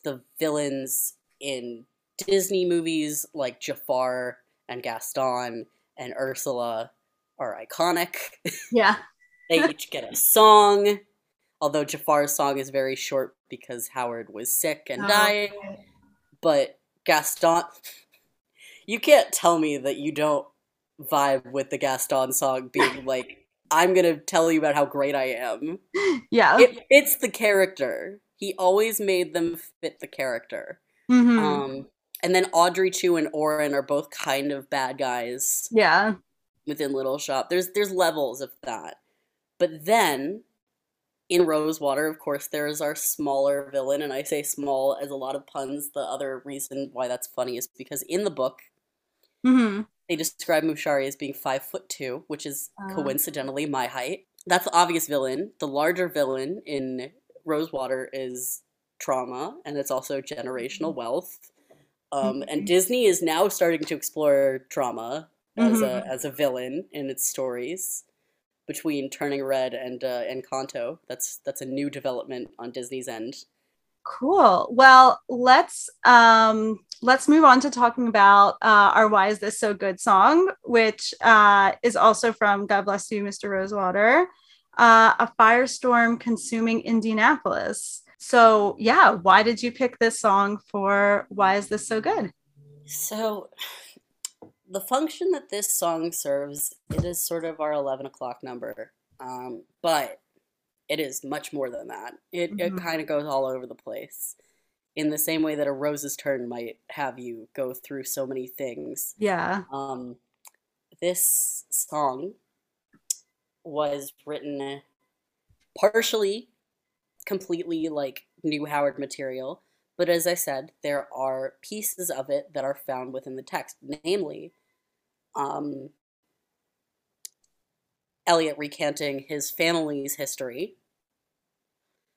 the villains in disney movies like jafar and gaston and ursula are iconic yeah. they each get a song although jafar's song is very short because howard was sick and Oh, dying but gaston you can't tell me that you don't vibe with the gaston song being like i'm gonna tell you about how great i am Yeah. it fits the character he always made them fit the character Mhm. um and then audrey II and orin are both kind of bad guys yeah. within Little Shop. There's there's levels of that. But then in Rosewater, of course, there is our smaller villain, and I say small as a lot of puns. The other reason why that's funny is because in the book Mm-hmm. they describe Mushari as being five foot two, which is Ah. coincidentally my height. That's the obvious villain. The larger villain in Rosewater is trauma, and it's also generational wealth. Um, and Disney is now starting to explore trauma as a Mhm. as a villain in its stories between Turning Red and uh, Encanto. That's that's a new development on Disney's end. Cool. Well, let's um let's move on to talking about uh our Why Is This So Good song, which uh is also from God Bless You, Mr. Rosewater, uh a firestorm consuming Indianapolis. So yeah, why did you pick this song for Why Is This So Good? So, the function that this song serves, it is sort of our 11 o'clock number. Um, but it is much more than that. It, it Mhm. kind of goes all over the place. In the same way that a Rose's Turn might have you go through so many things. Yeah. Um, this song was written partially completely like new Howard material, but as I said, there are pieces of it that are found within the text, namely, um, Eliot recanting his family's history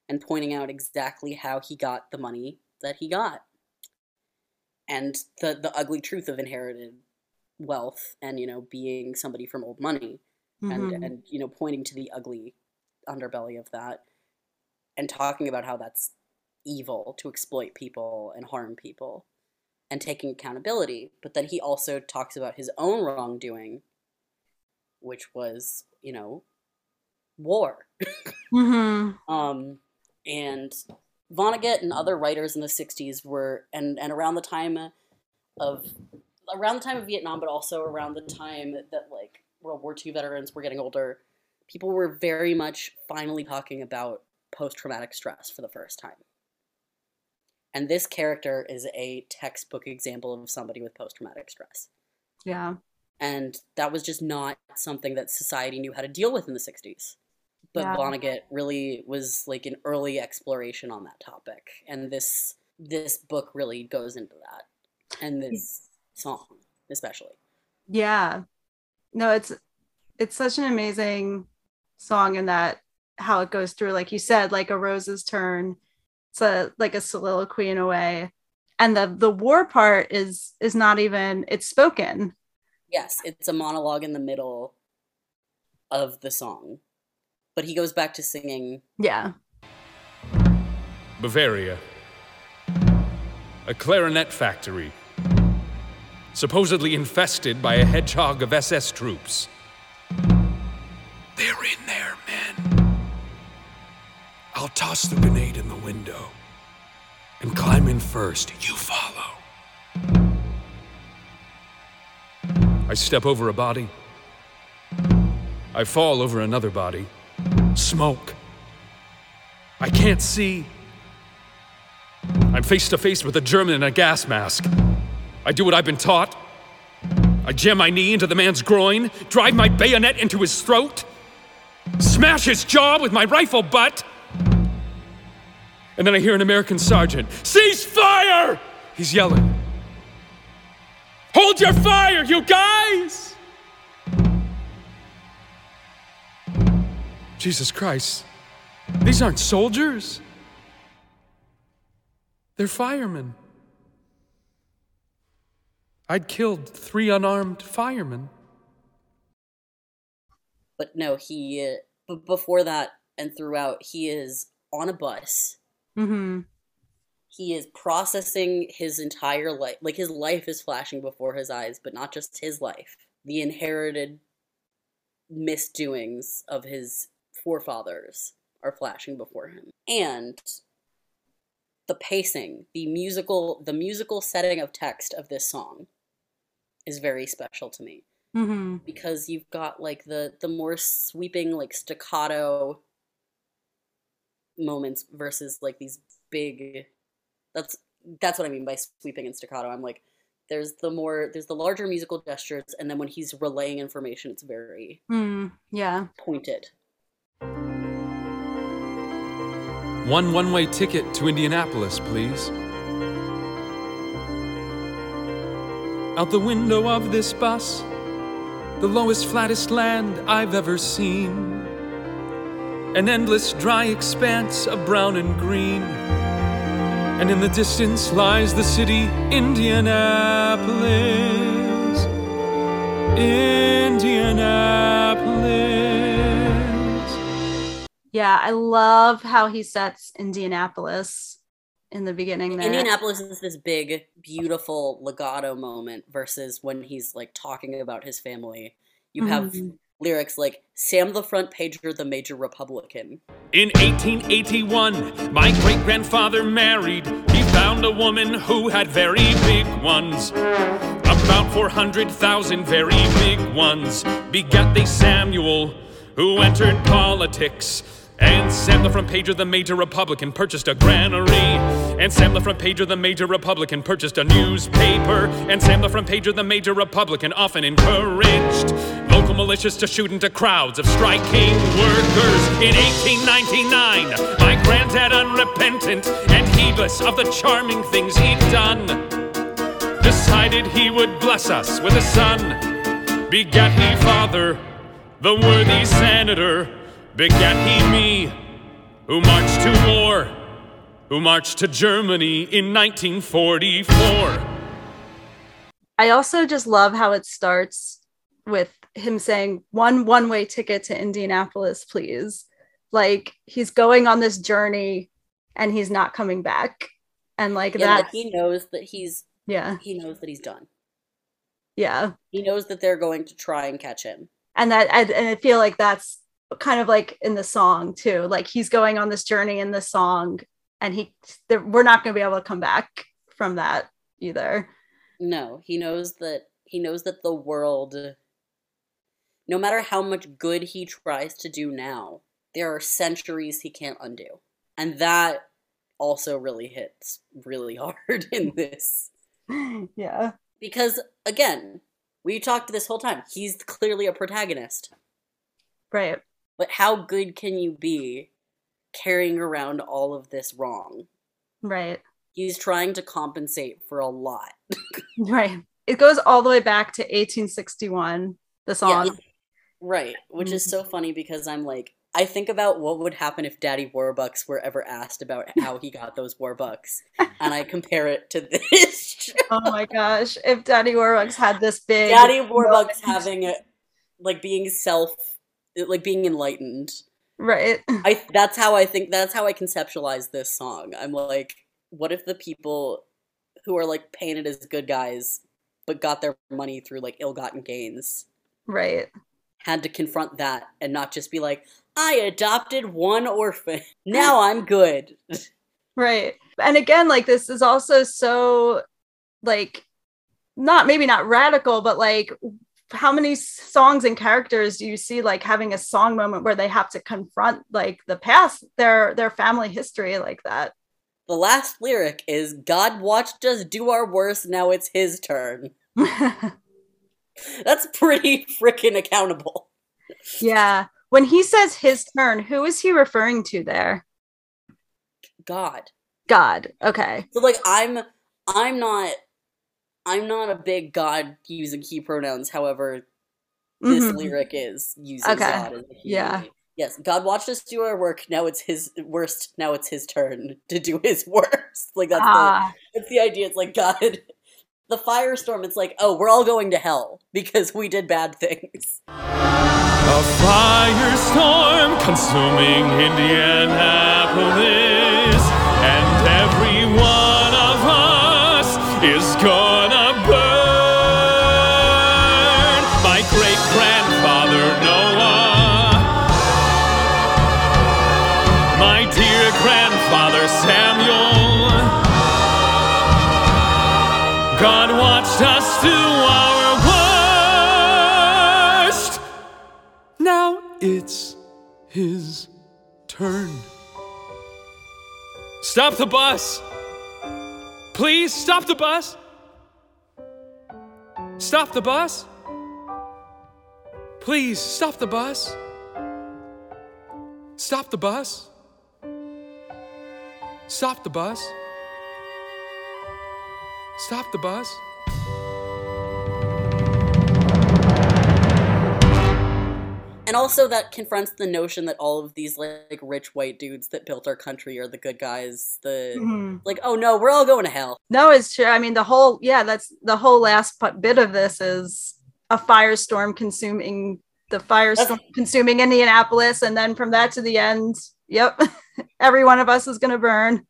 and pointing out exactly how he got the money that he got and the the ugly truth of inherited wealth and you know being somebody from old money Mhm. and and you know pointing to the ugly underbelly of that and talking about how that's evil to exploit people and harm people and taking accountability but then he also talks about his own wrongdoing which was you know war Mhm. um, and Vonnegut and other writers in the '60s were, and and around the time of around the time of Vietnam, but also around the time that like World War II veterans were getting older, people were very much finally talking about post traumatic stress for the first time. And this character is a textbook example of somebody with post traumatic stress. Yeah. And that was just not something that society knew how to deal with in the 60s. But Yeah. Vonnegut really was like an early exploration on that topic. And this this book really goes into that. And this song especially. Yeah. No, it's it's such an amazing song in that how it goes through, like you said, like a rose's turn. It's a like a soliloquy in a way. and the the war part is is not even it's spoken. Yes, it's a monologue in the middle of the song. But he goes back to singing. Yeah. Bavaria. A clarinet factory. Supposedly infested by a hedgehog of SS troops. They're in there, men. I'll toss the grenade in the window and climb in first. You follow. I step over a body. I fall over another body. Smoke. I can't see. I'm face to face with a German in a gas mask. I do what I've been taught. I jam my knee into the man's groin, drive my bayonet into his throat, smash his jaw with my rifle butt. And then I hear an American sergeant Cease fire! He's yelling. Hold your fire, you guys! Jesus Christ. These aren't soldiers. They're firemen. I'd killed three unarmed firemen. But no, he. Uh, but before that and throughout, he is on a bus. Mm-hmm. He is processing his entire life. Like his life is flashing before his eyes, but not just his life. The inherited misdoings of his forefathers are flashing before him. And the pacing, the musical, the musical setting of text of this song is very special to me Mm-hmm. because you've got like the the more sweeping like staccato moments versus like these big that's that's what I mean by sweeping and staccato. I'm like there's the more there's the larger musical gestures and then when he's relaying information it's very Mm, yeah. pointed. One one way ticket to Indianapolis, please. Out the window of this bus, the lowest, flattest land I've ever seen. An endless, dry expanse of brown and green. And in the distance lies the city, Indianapolis. Indianapolis. Yeah, I love how he sets Indianapolis in the beginning there. Indianapolis is this big, beautiful legato moment versus when he's like talking about his family. You have Mhm. lyrics like Sam the front pager, the major Republican. In 1881, my great grandfather married. He found a woman who had very big ones. About 400,000 very big ones. Begat they Samuel, who entered politics. And Sam the front pager, the major Republican, purchased a granary. And Sam the front pager, the major Republican, purchased a newspaper. And Sam the front pager, the major Republican, often encouraged local militias to shoot into crowds of striking workers. In 1899, my granddad, unrepentant and heedless of the charming things he'd done, decided he would bless us with a son. Begat he father, the worthy senator, begat he me, who marched to war, who marched to Germany in 1944. I also just love how it starts with him saying one one way ticket to Indianapolis, please. Like he's going on this journey and he's not coming back. And like Yeah, that he knows that he's yeah, he knows that he's done. yeah. He knows that they're going to try and catch him. And that and, and I feel like that's kind of like in the song too. Like he's going on this journey in the song and he we're not going to be able to come back from that either. No, he knows that he knows that the world no matter how much good he tries to do now, there are centuries he can't undo. And that also really hits really hard in this. yeah. Because again, we talked this whole time. He's clearly a protagonist. Right. But how good can you be carrying around all of this wrong? Right. He's trying to compensate for a lot. Right. It goes all the way back to 1861, the song. Right, which is so funny because I'm like, I think about what would happen if Daddy Warbucks were ever asked about how he got those Warbucks, and I compare it to this. oh my gosh! If Daddy Warbucks had this big Daddy Warbucks having a, like being self, like being enlightened. right? I that's how I think that's how I conceptualize this song. I'm like, what if the people who are like painted as good guys but got their money through like ill-gotten gains Right. had to confront that and not just be like, I adopted one orphan. Now I'm good. Right. And again, like this is also so like not maybe not radical, but like how many songs and characters do you see like having a song moment where they have to confront like the past, their their family history like that? The last lyric is God watched us do our worst, now it's his turn. That's pretty freaking accountable. yeah. When he says his turn, who is he referring to there? God. God. Okay. So like I'm I'm not I'm not a big God using he pronouns, however this Mhm. lyric is using Okay. God as a he. Yeah. Yes, God watched us do our work. Now it's his worst. Now it's his turn to do his worst. Like that's Ah. the that's the idea. It's like God, the firestorm. It's like oh, we're all going to hell because we did bad things. A firestorm consuming Indianapolis, and every one of us is gonna Stop the bus! Please stop the bus! Stop the bus! Please stop the bus! Stop the bus! Stop the bus! Stop the bus! And also that confronts the notion that all of these like rich white dudes that built our country are the good guys. The Mhm. like, oh no, we're all going to hell. No, it's true. I mean, the whole yeah, that's the whole last bit of this is a firestorm consuming the firestorm consuming Indianapolis, and then from that to the end, yep, every one of us is gonna burn.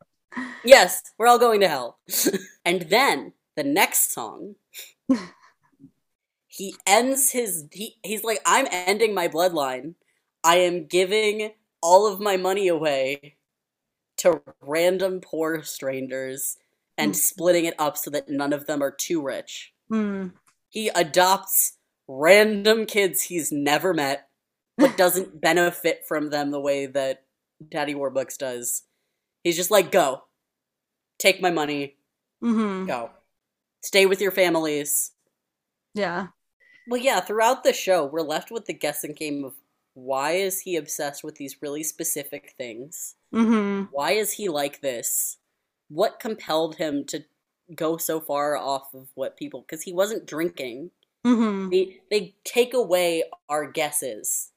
Yes, we're all going to hell. and then the next song, he ends his he he's like, I'm ending my bloodline. I am giving all of my money away to random poor strangers and Hmm. splitting it up so that none of them are too rich. Hmm. He adopts random kids he's never met, but doesn't benefit from them the way that Daddy Warbucks does. He's just like, go. Take my money. hmm Go. Stay with your families. Yeah. Well, yeah, throughout the show, we're left with the guessing game of why is he obsessed with these really specific things? hmm Why is he like this? What compelled him to go so far off of what people because he wasn't drinking. hmm They they take away our guesses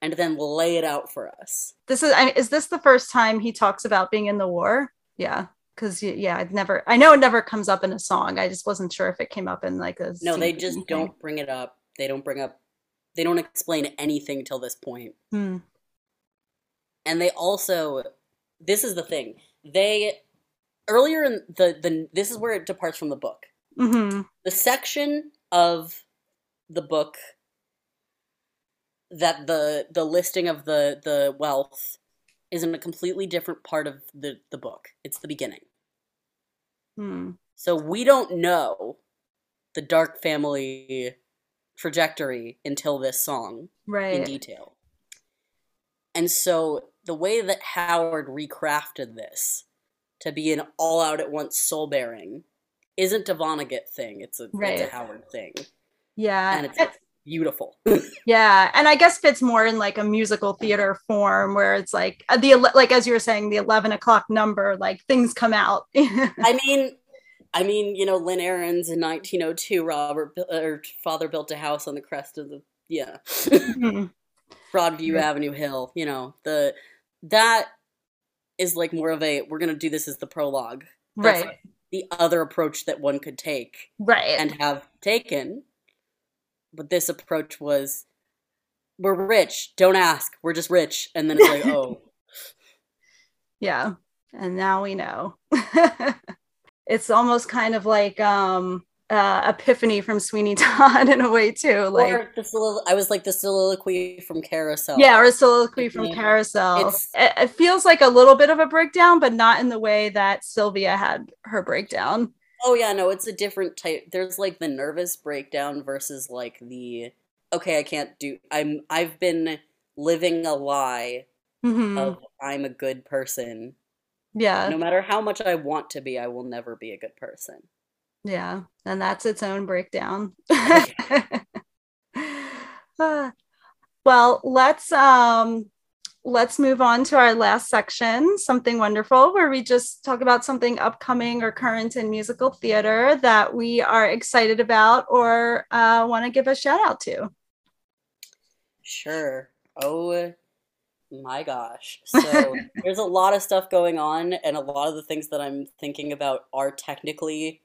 and then lay it out for us. This is I, is this the first time he talks about being in the war? Yeah. Because yeah, it never. I know it never comes up in a song. I just wasn't sure if it came up in like a. No, they just anything. don't bring it up. They don't bring up they don't explain anything till this point. Hmm. And they also this is the thing. They earlier in the the this is where it departs from the book. hmm The section of the book that the the listing of the the wealth is in a completely different part of the the book. It's the beginning. Hmm. So we don't know the dark family trajectory until this song right. in detail. And so the way that Howard recrafted this to be an all out at once soul bearing isn't a Vonnegut thing. It's a it's a Howard thing. Yeah. And it's, it's beautiful. Yeah, and I guess fits more in like a musical theater form where it's like uh, the like as you were saying the eleven o'clock number, like things come out. I mean, I mean, you know, Lynn Ahrens in 1902, Robert or father built a house on the crest of the yeah. Mhm. Broadview Avenue Hill, you know, the that is like more of a we're gonna do this as the prologue. That's Right. the other approach that one could take Right. and have taken. But this approach was we're rich, don't ask, we're just rich. And then it's like, oh, Yeah. And now we know. it's almost kind of like um uh epiphany from Sweeney Todd in a way too. Like solilo- I was like the soliloquy from Carousel. yeah, or a soliloquy from Yeah. Carousel. It, it feels like a little bit of a breakdown, but not in the way that Sylvia had her breakdown. Oh yeah, no, it's a different type. There's like the nervous breakdown versus like the okay, I can't do. I'm I've been living a lie Mhm. of I'm a good person. Yeah. No matter how much I want to be, I will never be a good person. Yeah, and that's its own breakdown. Ah, well, let's um let's move on to our last section, something wonderful, where we just talk about something upcoming or current in musical theater that we are excited about or uh, want to give a shout out to. Sure. Oh my gosh. So there's a lot of stuff going on, and a lot of the things that I'm thinking about are technically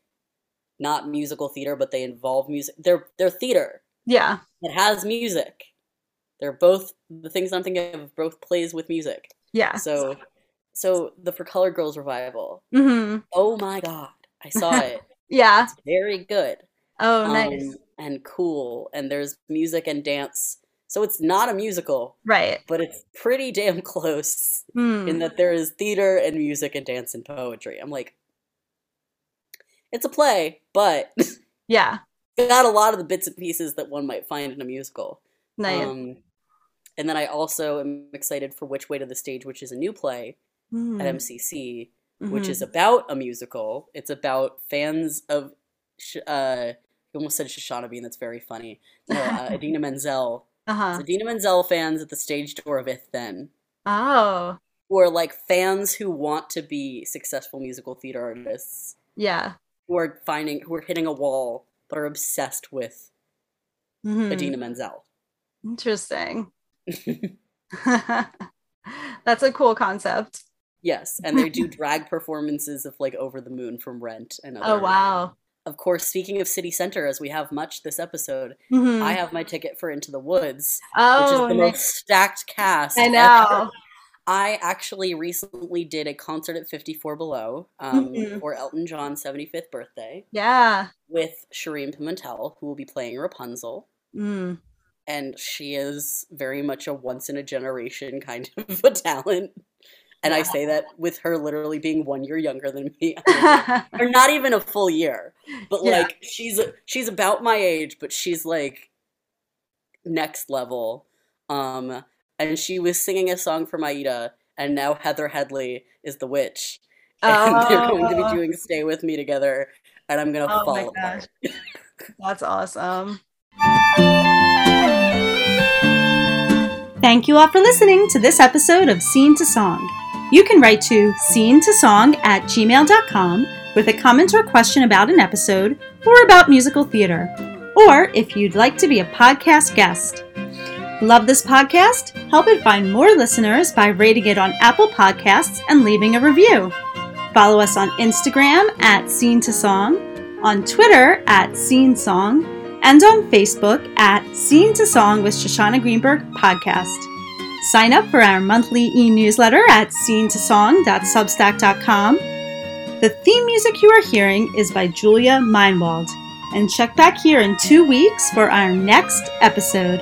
not musical theater, but they involve music. They're they're theater. Yeah. It has music. They're both the things I'm thinking of both plays with music. Yeah. So so the For Color Girls revival. hmm Oh my god. I saw it. Yeah. It's very good. Oh, nice. Um, and cool. And there's music and dance. So it's not a musical, Right. but it's pretty damn close Hmm. in that there is theater and music and dance and poetry. I'm like, it's a play, but Yeah. got a lot of the bits and pieces that one might find in a musical. Nice. Um, and then I also am excited for Which Way to the Stage, which is a new play Hmm. at MCC, which Mhm. is about a musical. It's about fans of, uh, I almost said Shoshana Bean. That's very funny. No, uh, Idina Menzel. Uh-huh. Idina Menzel fans at the stage door of If/Then, Oh. who are like fans who want to be successful musical theater artists, Yeah. who are finding, who are hitting a wall, but are obsessed with Mhm. Idina Menzel. Interesting. That's a cool concept. Yes, and they do drag performances of like Over the Moon from Rent and other. Oh wow. Of course, speaking of City Center, as we have much this episode, Mhm. I have my ticket for Into the Woods, which Oh, is the nice. most stacked cast. I ever. know. I actually recently did a concert at 54 Below um, Mhm. for Elton John's 75th birthday Yeah. with Shereen Pimentel, who will be playing Rapunzel. Mm. And she is very much a once in a generation kind of a talent. And I say that with her literally being one year younger than me, or not even a full year. But Yeah. like she's she's about my age, but she's like next level. Um, and she was singing a song for Maida, and now Heather Headley is the witch, and they're going to Oh. be doing "Stay with Me" together, and I'm gonna Oh fall my apart. gosh. That's awesome. Thank you all for listening to this episode of Scene to Song. You can write to scene to song at gmail.com with a comment or question about an episode or about musical theater, or if you'd like to be a podcast guest. Love this podcast? Help it find more listeners by rating it on Apple Podcasts and leaving a review. Follow us on Instagram at Scene to Song, on Twitter at Scene Song, and on Facebook at Scene to Song with Shoshana Greenberg Podcast. Sign up for our monthly e newsletter at scenetosong.substack.com. The theme music you are hearing is by Julia Meinwald. And check back here in two weeks for our next episode.